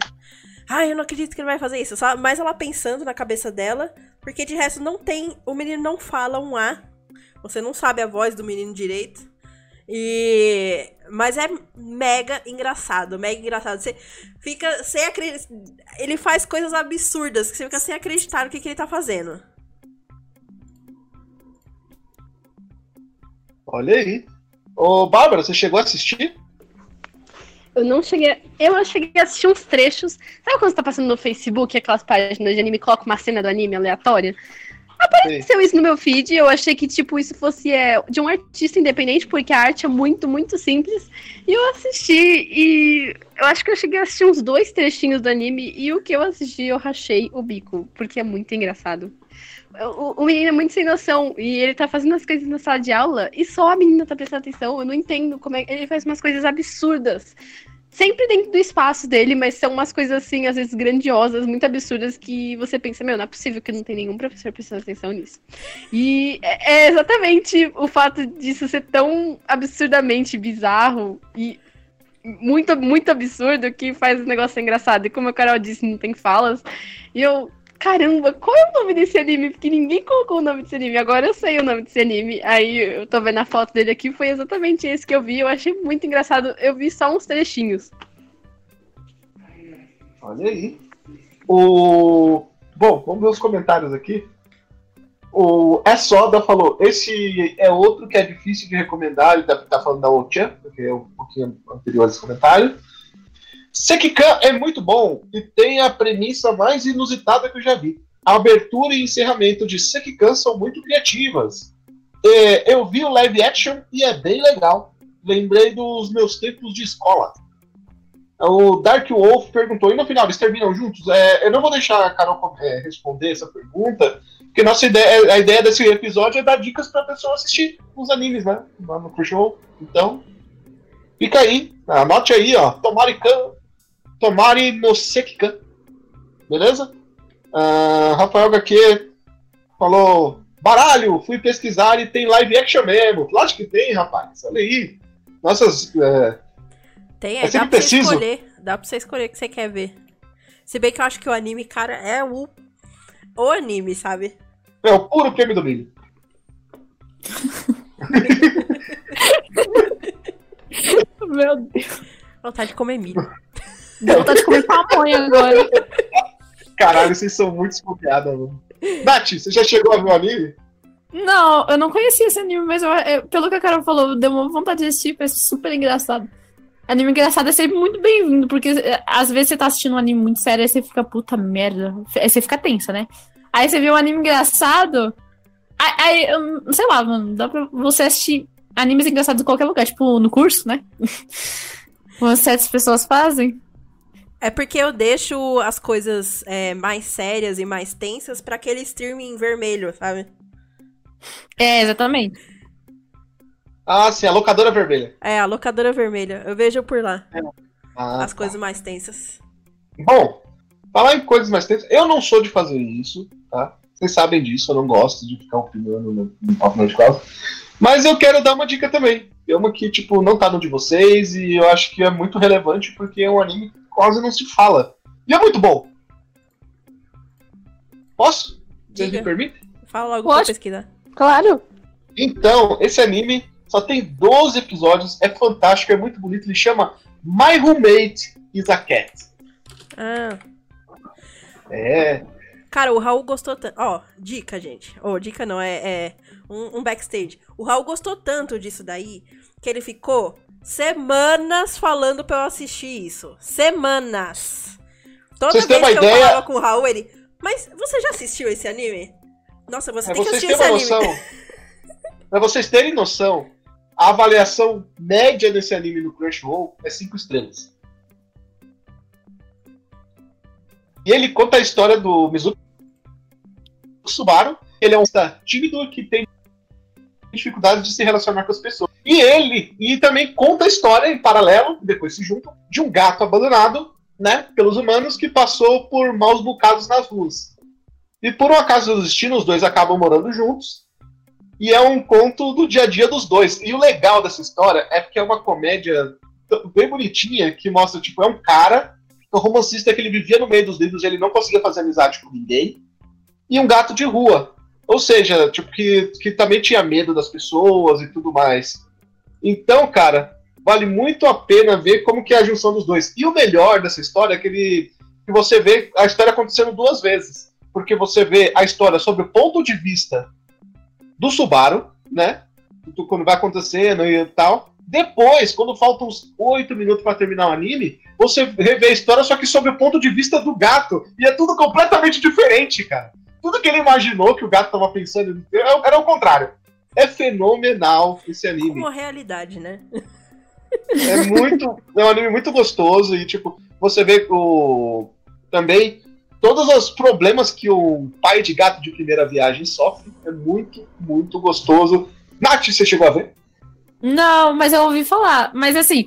Ai, eu não acredito que ele vai fazer isso. Sabe? Mais ela pensando na cabeça dela. Porque de resto não tem. O menino não fala um A. Você não sabe a voz do menino direito. E. Mas é mega engraçado, mega engraçado. Você fica sem acreditar. Ele faz coisas absurdas que você fica sem acreditar no que, que ele tá fazendo. Olha aí. Ô, Bárbara, você chegou a assistir? Eu não cheguei. Eu cheguei a assistir uns trechos. Sabe quando você tá passando no Facebook, aquelas páginas de anime, coloca uma cena do anime aleatória? Aconteceu isso no meu feed, eu achei que, tipo, isso fosse é, de um artista independente, porque a arte é muito, muito simples. E eu assisti, e eu acho que eu cheguei a assistir uns dois trechinhos do anime, e o que eu assisti, eu rachei o bico, porque é muito engraçado. O, o menino é muito sem noção, e ele tá fazendo as coisas na sala de aula, e só a menina tá prestando atenção, eu não entendo como é ele faz umas coisas absurdas. Sempre dentro do espaço dele, mas são umas coisas assim, às vezes grandiosas, muito absurdas, que você pensa, meu, não é possível que não tem nenhum professor prestando atenção nisso. E é é exatamente o fato disso ser tão absurdamente bizarro e muito, muito absurdo que faz o negócio engraçado. E como a Carol disse, não tem falas. E eu, caramba, qual é o nome desse anime? Porque ninguém colocou o nome desse anime. Agora eu sei o nome desse anime. Aí eu tô vendo a foto dele aqui, foi exatamente esse que eu vi. Eu achei muito engraçado. Eu vi só uns trechinhos. Olha aí. O... Bom, vamos ver os comentários aqui. O É Soda falou: esse é outro que é difícil de recomendar. Ele deve estar falando da Ochan, porque é um pouquinho anterior a esse comentário. Sekikan é muito bom e tem a premissa mais inusitada que eu já vi. A abertura e encerramento de Sekikan são muito criativas. É, eu vi o live action e é bem legal. Lembrei dos meus tempos de escola. O Dark Wolf perguntou, e no final, eles terminam juntos? É, eu não vou deixar a Carol é, responder essa pergunta, porque nossa ideia, a ideia desse episódio é dar dicas pra pessoa assistir os animes, né? Lá no Crunchyroll. Então, fica aí. Anote aí, ó. Tomari-kan. Tomari no Sekikan. Beleza? Ah, Rafael HQ falou, baralho, fui pesquisar e tem live action mesmo. Lógico que tem, rapaz. Olha aí. Nossas... é, Tem, É aí dá sempre pra você preciso. escolher. Dá pra você escolher o que você quer ver. Se bem que eu acho que o anime, cara, é o. O anime, sabe? É o puro prêmio do milho. Meu Deus. Vontade de comer milho. Deu vontade de comer pamonha agora. Caralho, vocês são muito desconfiados, mano. Nath, você já chegou a ver o anime? Não, eu não conhecia esse anime, mas eu- eu- pelo que a Carol falou, deu uma vontade de assistir, parece super engraçado. Anime engraçado é sempre muito bem-vindo, porque é, às vezes você tá assistindo um anime muito sério e você fica, puta merda. Aí você fica tensa, né? Aí você vê um anime engraçado. Aí, aí, eu- sei lá, mano, dá pra você assistir animes engraçados em qualquer lugar, tipo no curso, né? Como certas pessoas fazem. É porque eu deixo as coisas é, mais sérias e mais tensas pra aquele streaming vermelho, sabe? É, exatamente. Ah, sim, a locadora vermelha. É, a locadora vermelha. Eu vejo por lá Ah, as coisas mais tensas. Bom, falar em coisas mais tensas, eu não sou de fazer isso, tá? Vocês sabem disso, eu não gosto de ficar opinando no, no Papo Nerd Cloud. Mas eu quero dar uma dica também. É uma que, tipo, não tá no de vocês e eu acho que é muito relevante porque é um anime que quase não se fala. E é muito bom. Posso? Vocês me permitem? Fala logo Pode. pesquisar. Claro. Então, esse anime só tem 12 episódios, é fantástico, é muito bonito. Ele chama My Roommate is a Cat. Ah. É. Cara, o Raul gostou tanto. Ó, dica, gente. Ó, dica não, é, é um, um backstage. O Raul gostou tanto disso daí que ele ficou semanas falando pra eu assistir isso. Semanas. Toda Vocês vez têm uma que eu ideia? falava com o Raul, ele. Mas você já assistiu esse anime? Nossa, você Pra tem que assistir esse anime. noção, pra vocês terem noção, a avaliação média desse anime no Crunchyroll é 5 estrelas. E ele conta a história do Mizuki Subaru. Ele é um tímido que tem dificuldade de se relacionar com as pessoas. E ele e também conta a história em paralelo, depois se juntam, de um gato abandonado, né, pelos humanos que passou por maus bocados nas ruas. E por um acaso do destino, os dois acabam morando juntos. E é um conto do dia a dia dos dois. E o legal dessa história é porque é uma comédia bem bonitinha que mostra, tipo, é um cara, um romancista que ele vivia no meio dos livros, ele não conseguia fazer amizade com ninguém, e um gato de rua. Ou seja, tipo, que, que também tinha medo das pessoas e tudo mais. Então, cara, vale muito a pena ver como que é a junção dos dois. E o melhor dessa história é que, ele, que você vê a história acontecendo duas vezes. Porque você vê a história sobre o ponto de vista do Subaru, né? Do- Quando vai acontecendo e tal. Depois, quando faltam uns oito minutos para terminar o anime, você revê a história, só que sob o ponto de vista do gato. E é tudo completamente diferente, cara. Tudo que ele imaginou que o gato tava pensando era era o contrário. É fenomenal esse anime. Como realidade, né? É muito. É um anime muito gostoso e, tipo, você vê o. Também todos os problemas que o pai de gato de primeira viagem sofre. É muito, muito gostoso. Nath, você chegou a ver? Não, mas eu ouvi falar. Mas assim,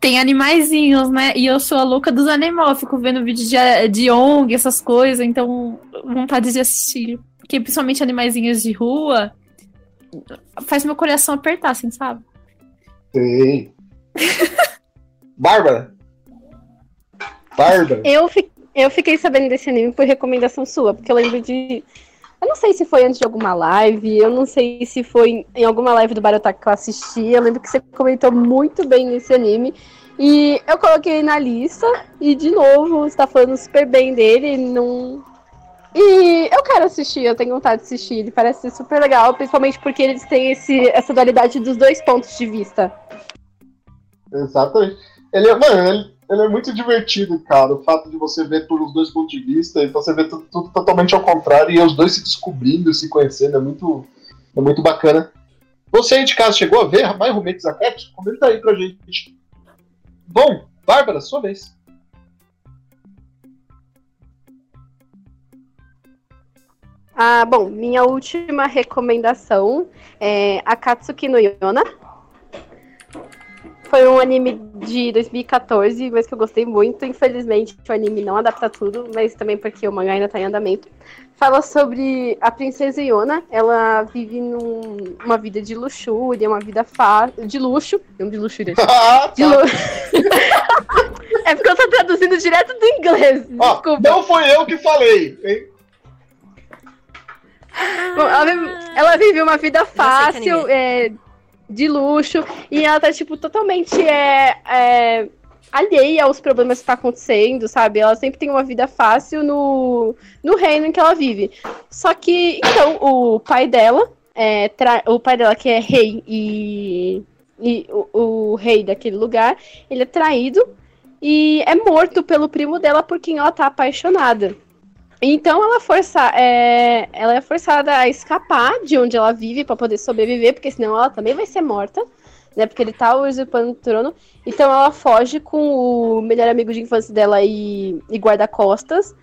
tem animaizinhos, né? E eu sou a louca dos animais. Fico vendo vídeo de, de ONG, essas coisas. Então, vontade de assistir. Porque principalmente animaizinhos de rua faz meu coração apertar, assim, sabe? Sei. Bárbara? Bárbara? Eu, fi- eu fiquei sabendo desse anime por recomendação sua, porque eu lembro de. Eu não sei se foi antes de alguma live, eu não sei se foi em alguma live do Barotac que eu assisti. Eu lembro que você comentou muito bem nesse anime. E eu coloquei na lista, e de novo, você tá falando super bem dele, não. E eu quero assistir, eu tenho vontade de assistir. Ele parece ser super legal, principalmente porque eles têm esse, essa dualidade dos dois pontos de vista. Exatamente. Ele mano, ele, ele é muito divertido, cara. O fato de você ver por os dois pontos de vista, então você vê tudo, tudo totalmente ao contrário e os dois se descobrindo, se conhecendo, é muito, é muito bacana. Você aí de casa chegou a ver My Roommates a Cat? Comenta aí pra gente. Bom, Bárbara, sua vez. Ah, bom, minha última recomendação é Akatsuki no Yona. Foi um anime de 2014, mas que eu gostei muito. Infelizmente, o anime não adapta tudo, mas também porque o mangá ainda tá em andamento. Fala sobre a princesa Yona. Ela vive num- uma vida de luxúria, uma vida fácil. De luxo. Não de luxúria. Ah, De tá. lu... é porque eu tô traduzindo direto do inglês. Ó, Desculpa. não foi eu que falei, hein? Bom, ela, vive, ela vive uma vida que fácil, é, de luxo, e ela tá, tipo, totalmente é, é, alheia aos problemas que tá acontecendo, sabe? Ela sempre tem uma vida fácil no, no reino em que ela vive. Só que, então, o pai dela, é, tra- o pai dela que é rei e, e o, o rei daquele lugar, ele é traído e é morto pelo primo dela por quem ela tá apaixonada. Então ela, força, é, ela é forçada a escapar de onde ela vive para poder sobreviver, porque senão ela também vai ser morta, né? Porque ele tá usurpando o trono. Então ela foge com o melhor amigo de infância dela e, e guarda-costas.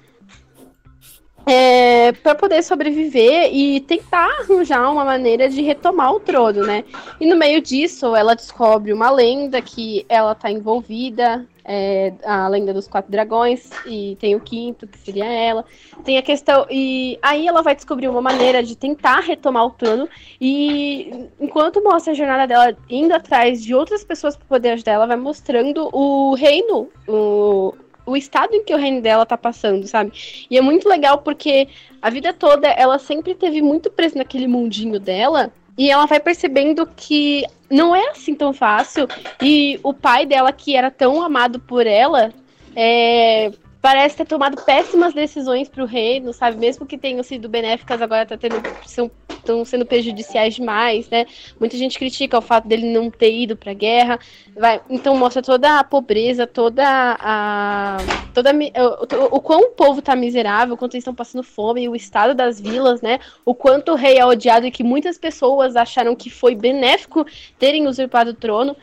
É, para poder sobreviver e tentar arranjar uma maneira de retomar o trono, né? E no meio disso, ela descobre uma lenda que ela tá envolvida, é, a lenda dos quatro dragões, e tem o quinto, que seria ela. Tem a questão. E aí ela vai descobrir uma maneira de tentar retomar o trono. E enquanto mostra a jornada dela indo atrás de outras pessoas para poder ajudar, ela vai mostrando o reino, o, o estado em que o reino dela tá passando, sabe? E é muito legal porque a vida toda ela sempre teve muito presa naquele mundinho dela. e ela vai percebendo que não é assim tão fácil. E o pai dela, que era tão amado por ela, é, parece ter tomado péssimas decisões para o reino, sabe? Mesmo que tenham sido benéficas, agora tá tendo, são, estão sendo prejudiciais demais, né? Muita gente critica o fato dele não ter ido para a guerra. Vai, então mostra toda a pobreza, toda a. Toda a, o, o quão o povo tá miserável, o quanto eles estão passando fome, o estado das vilas, né? O quanto o rei é odiado e que muitas pessoas acharam que foi benéfico terem usurpado o trono.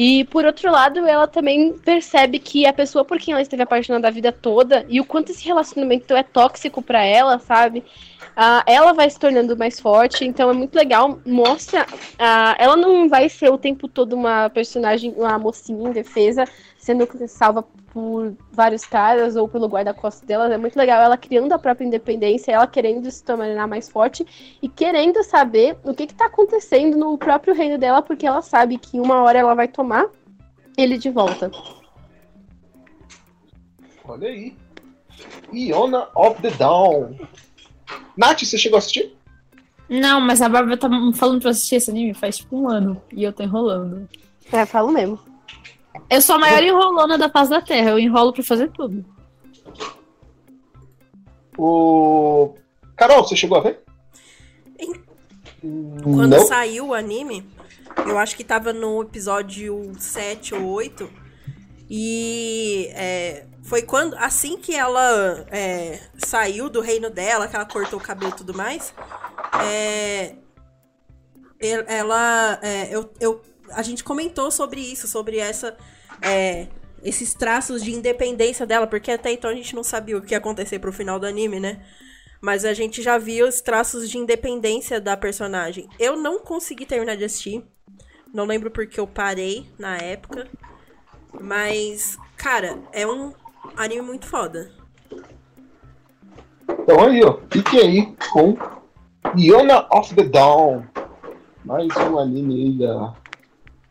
E por outro lado, ela também percebe que a pessoa por quem ela esteve apaixonada a vida toda e o quanto esse relacionamento é tóxico para ela, sabe? Uh, ela vai se tornando mais forte, então é muito legal. Mostra. Uh, ela não vai ser o tempo todo uma personagem, uma mocinha indefesa, sendo salva por vários caras ou pelo guarda-costas dela. É muito legal ela criando a própria independência, ela querendo se tornar mais forte e querendo saber o que está acontecendo no próprio reino dela, porque ela sabe que uma hora ela vai tomar ele de volta. Olha aí. Iona of the Dawn. Nath, você chegou a assistir? Não, mas a Bárbara tá falando pra assistir esse anime faz tipo um ano e eu tô enrolando. É, falo mesmo. Eu sou a maior enrolona da face da Terra, eu enrolo pra fazer tudo. O. Carol, você chegou a ver? Quando Não. saiu o anime, eu acho que tava no episódio 7 ou 8. E é, foi quando, assim que ela é, saiu do reino dela, que ela cortou o cabelo e tudo mais, é, ela, é, eu, eu, a gente comentou sobre isso, sobre essa, é, esses traços de independência dela, porque até então a gente não sabia o que ia acontecer pro final do anime, né? Mas a gente já viu os traços de independência da personagem. Eu não consegui terminar de assistir. Não lembro porque eu parei na época. Mas, cara, é um anime muito foda. Então aí, ó, fique aí com Yona of the Dawn. Mais um anime aí da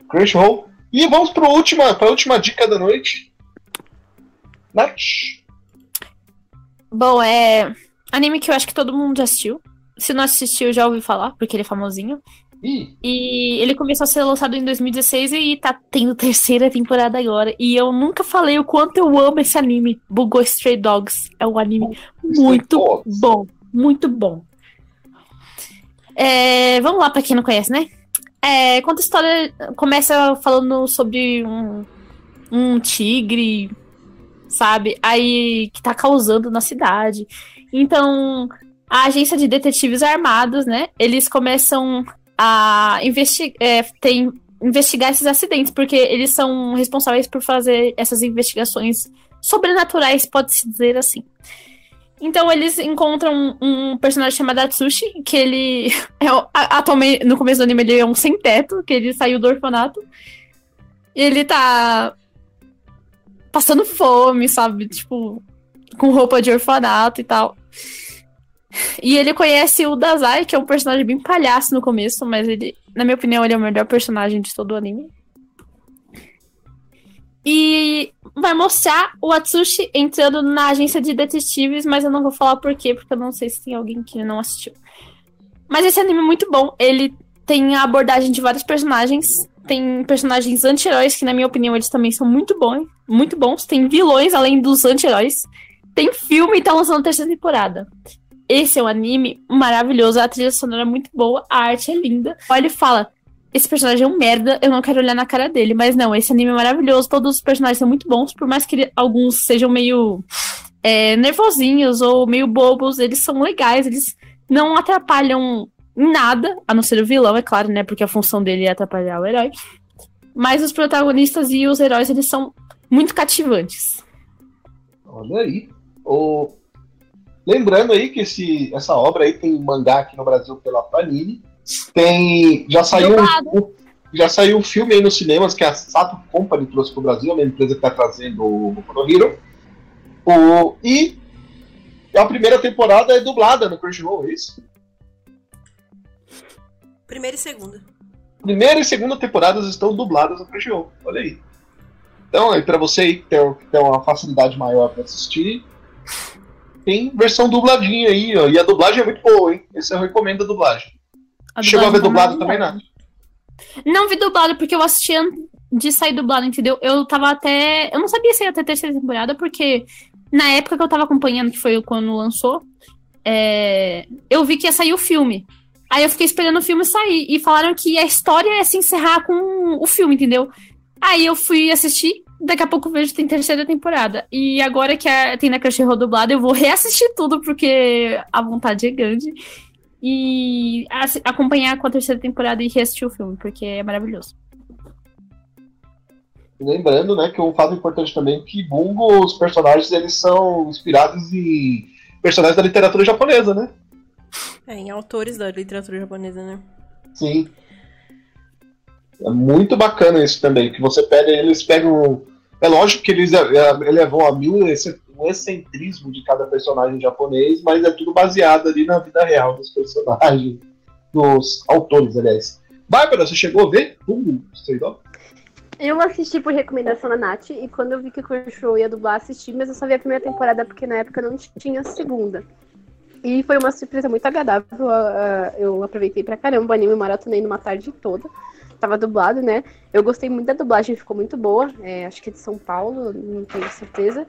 Crunchyroll. E vamos para a última, pra última dica da noite. Nath. Bom, é anime que eu acho que todo mundo já assistiu. Se não assistiu, já ouviu falar, porque ele é famosinho. E ele começou a ser lançado em 2016 e tá tendo terceira temporada agora. E eu nunca falei o quanto eu amo esse anime. Bugou Stray Dogs. É um anime muito bom. Muito bom. É, vamos lá, pra quem não conhece, né? É, conta a história. Começa falando sobre um, um tigre, sabe? Aí que tá causando na cidade. Então, a agência de detetives armados, né? Eles começam a é, investigar esses acidentes, porque eles são responsáveis por fazer essas investigações sobrenaturais, pode-se dizer assim. Então eles encontram um, personagem chamado Atsushi, que ele é, atualmente, no começo do anime, ele é um sem-teto, que ele saiu do orfanato. E ele tá passando fome, sabe? Tipo, com roupa de orfanato e tal. E ele conhece o Dazai, que é um personagem bem palhaço no começo, mas ele, na minha opinião, ele é o melhor personagem de todo o anime. E vai mostrar o Atsushi entrando na agência de detetives, mas eu não vou falar por quê, porque eu não sei se tem alguém que não assistiu. Mas esse anime é muito bom. Ele tem a abordagem de vários personagens. Tem personagens anti-heróis, que na minha opinião eles também são muito bons. Muito bons. Tem vilões além dos anti-heróis. Tem filme e tá lançando a terceira temporada. Esse é um anime maravilhoso, a trilha sonora é muito boa, a arte é linda. Olha e fala: esse personagem é um merda, eu não quero olhar na cara dele. Mas não, esse anime é maravilhoso, todos os personagens são muito bons, por mais que alguns sejam meio é, nervosinhos ou meio bobos, eles são legais, eles não atrapalham em nada, a não ser o vilão, é claro, né? Porque a função dele é atrapalhar o herói. Mas os protagonistas e os heróis, eles são muito cativantes. Olha aí. Lembrando aí que esse, essa obra aí tem mangá aqui no Brasil pela Panini. Tem. Já saiu. Um, já saiu um filme aí nos cinemas que a Sato Company trouxe para o Brasil, a empresa que está trazendo o Boku Hero. O, e a primeira temporada é dublada no Crunchyroll, é isso? Primeira e segunda. Primeira e segunda temporadas estão dubladas no Crunchyroll, olha aí. Então, aí para você que tem, que tem uma facilidade maior para assistir, tem versão dubladinha aí, ó. E a dublagem é muito boa, hein? Esse eu recomendo a dublagem. A Chegou a ver dublado também, maravilhosa. não? Não vi dublado, porque eu assisti de sair dublado, entendeu? Eu tava até. Eu não sabia se ia ter terceira temporada, porque na época que eu tava acompanhando, que foi quando lançou, é, eu vi que ia sair o filme. Aí eu fiquei esperando o filme sair. E falaram que a história ia se encerrar com o filme, entendeu? Aí eu fui assistir. Daqui a pouco vejo que tem terceira temporada. E agora que a- tem na Crunchyroll dublado, eu vou reassistir tudo, porque a vontade é grande. E acompanhar com a terceira temporada e reassistir o filme, porque é maravilhoso. Lembrando, né, que um fato importante também é que Bungo, os personagens, eles são inspirados em personagens da literatura japonesa, né? É, em autores da literatura japonesa, né? Sim. É muito bacana isso também, que você pega, eles pegam. É lógico que eles é, elevam a mil esse- o excentrismo de cada personagem japonês, mas é tudo baseado ali na vida real dos personagens, dos autores, aliás. Bárbara, você chegou a ver? Eu assisti por recomendação da Nath, e quando eu vi que o Crunchyroll ia dublar, assisti, mas eu só vi a primeira temporada porque na época não tinha a segunda. E foi uma surpresa muito agradável. Eu aproveitei pra caramba o anime, maratonei numa tarde toda. Tava dublado, né? Eu gostei muito da dublagem, ficou muito boa. É, acho que é de São Paulo, não tenho certeza.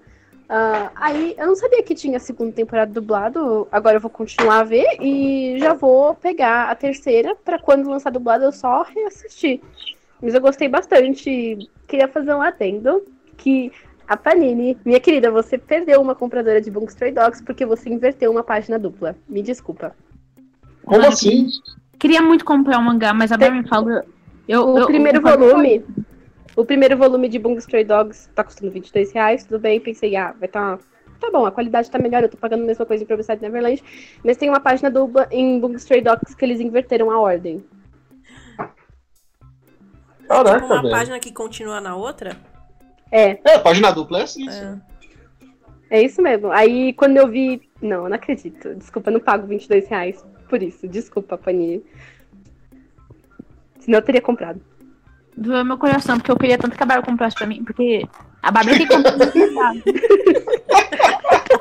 Ah, aí eu não sabia que tinha a segunda temporada dublado. Agora eu vou continuar a ver e já vou pegar a terceira pra quando lançar dublado eu só reassistir. Mas eu gostei bastante. Queria fazer um adendo que a Panini, minha querida, você perdeu uma compradora de Bungo Stray Dogs porque você inverteu uma página dupla. Me desculpa. Como assim? Queria muito comprar o mangá, mas a Barbie me falou. Eu, O eu- primeiro eu volume. O primeiro volume de Bungo Stray Dogs tá custando 22 reais, tudo bem. Pensei, ah, vai tá. Tá bom, a qualidade tá melhor, eu tô pagando a mesma coisa em Provisade Neverland. Mas tem uma página dupla em Bungo Stray Dogs que eles inverteram a ordem. Caraca, Tipo uma velho. página que continua na outra. É, É, página dupla é assim. sim. É. é isso mesmo. Aí quando eu vi. Não, eu não acredito. Desculpa, eu não pago 22 reais por isso. Desculpa, Panini. Senão eu teria comprado. Doeu meu coração, porque eu queria tanto que a Barbie comprasse pra mim, porque a Barbie que comprou.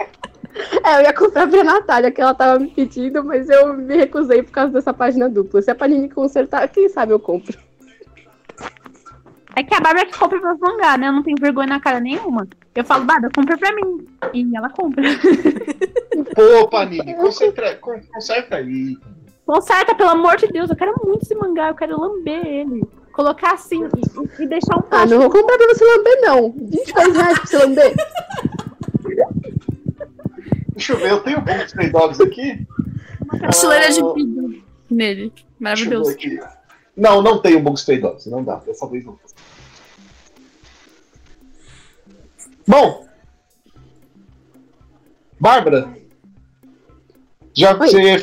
É, eu ia comprar pra Natália, que ela tava me pedindo, mas eu me recusei por causa dessa página dupla. Se a Panini consertar, quem sabe eu compro. É que a Barbie é que compra meus mangá, né? Eu não tenho vergonha na cara nenhuma. Eu falo, Barbie, compra pra mim. E ela compra. Pô, Panini, concentra, con- conserta aí. Conserta, pelo amor de Deus. Eu quero muito esse mangá, eu quero lamber ele. Colocar assim e, e deixar um Ah, plástico. não vou comprar pra você lamber, não. 22 reais pra você lamber. Deixa eu ver, eu tenho Bungo Stray Dogs aqui. uma prateleira de Ah, vidro nele. Maravilhoso. Não, não tem o Bungo Stray Dogs, não dá, dessa vez não. Bom, Bárbara, já Oi. você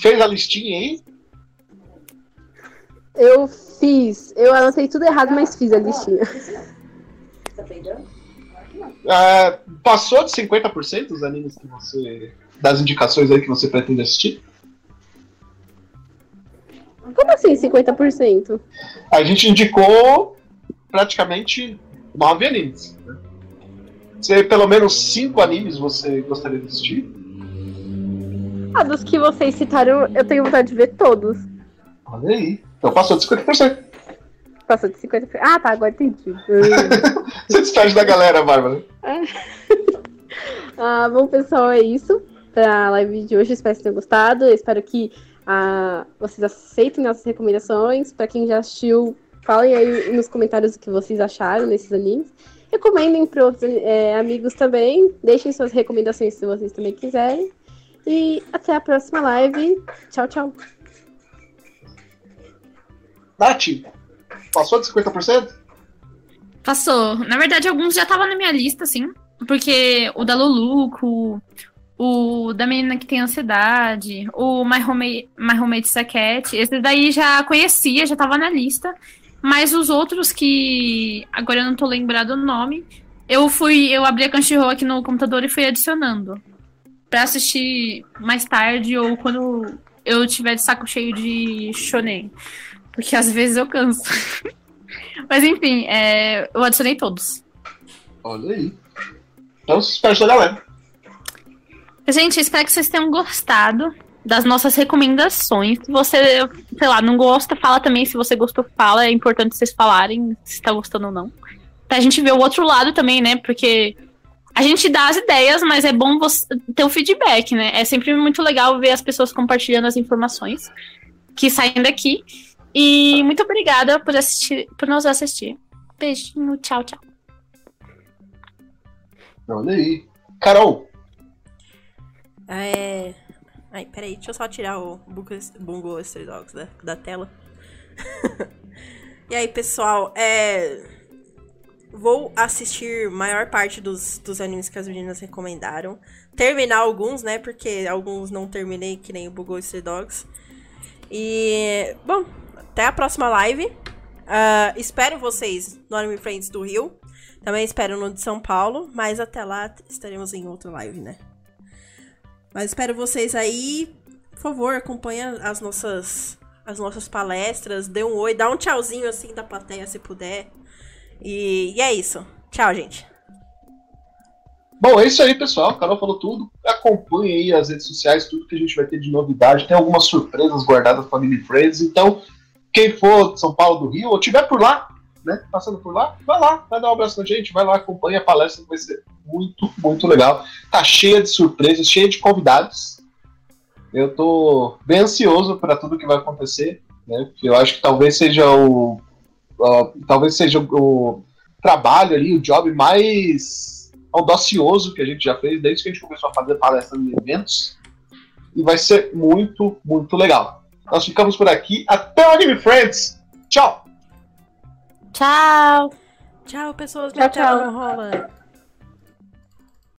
fez a listinha aí? Eu fiz. Eu anotei tudo errado, mas fiz a listinha. Ah, passou de 50% dos animes que você. das indicações aí que você pretende assistir? Como assim 50%? A gente indicou praticamente nove animes. né? Você, pelo menos cinco animes você gostaria de assistir? Ah, dos que vocês citaram, eu tenho vontade de ver todos. Olha aí. Então passou de 50%. Passou de 50%. Ah, tá, agora entendi. Você despede da galera, Bárbara. Ah, bom, pessoal, é isso pra live de hoje. Espero que tenham gostado. Eu espero que ah, vocês aceitem nossas recomendações. Pra quem já assistiu, falem aí nos comentários o que vocês acharam desses animes. Recomendem para outros é, amigos também. Deixem suas recomendações se vocês também quiserem. E até a próxima live. Tchau, tchau. Nath, passou de 50%? Passou. Na verdade, alguns já estavam na minha lista, assim. Porque o da Luluco, o da menina que tem ansiedade, o My Homemade, My Homemade Saquete, esse daí já conhecia, já tava na lista. Mas os outros que agora eu não tô lembrado o nome, eu fui, eu abri a Crunchyroll aqui no computador e fui adicionando. Pra assistir mais tarde ou quando eu tiver de saco cheio de shonen. Porque às vezes eu canso. Mas enfim, é, eu adicionei todos. Olha aí. Então, espero da galera. Gente, espero que vocês tenham gostado das nossas recomendações. Se você, sei lá, não gosta, fala também. Se você gostou, fala. É importante vocês falarem se tá gostando ou não. Pra gente ver o outro lado também, né? Porque a gente dá as ideias, mas é bom você ter o feedback, né? É sempre muito legal ver as pessoas compartilhando as informações que saem daqui. E muito obrigada por assistir, por nos assistir. Beijinho, tchau, tchau. Olha aí. Carol, É. Ai, peraí, deixa eu só tirar o Bungo Stray Dogs da, da tela. e aí, pessoal, é. Vou assistir maior parte dos, dos animes que as meninas recomendaram. Terminar alguns, né? Porque alguns não terminei, que nem o Bungo Stray Dogs. E. Bom, até a próxima live. Ah, espero vocês no Anime Friends do Rio. Também espero no de São Paulo. Mas até lá estaremos em outra live, né? Mas espero vocês aí. Por favor, acompanha as nossas as nossas palestras, dê um oi, dá um tchauzinho assim da plateia se puder. E, e é isso. Tchau, gente. Bom, é isso aí, pessoal. A Carol falou tudo. Acompanhe aí as redes sociais, tudo que a gente vai ter de novidade. Tem algumas surpresas guardadas para Mini Friends. Então, quem for de São Paulo, do Rio, ou tiver por lá, né, passando por lá, vai lá, vai dar um abraço na gente, vai lá, acompanha a palestra, vai ser muito, muito legal. Tá cheia de surpresas, cheia de convidados. Eu tô bem ansioso para tudo que vai acontecer, né? Eu acho que talvez seja o, ó, talvez seja o trabalho ali, o job mais audacioso que a gente já fez desde que a gente começou a fazer palestras em eventos. E vai ser muito, muito legal. Nós ficamos por aqui. Até o Anime Friends. Tchau! Tchau! Tchau, pessoas. Tchau, tchau. rola.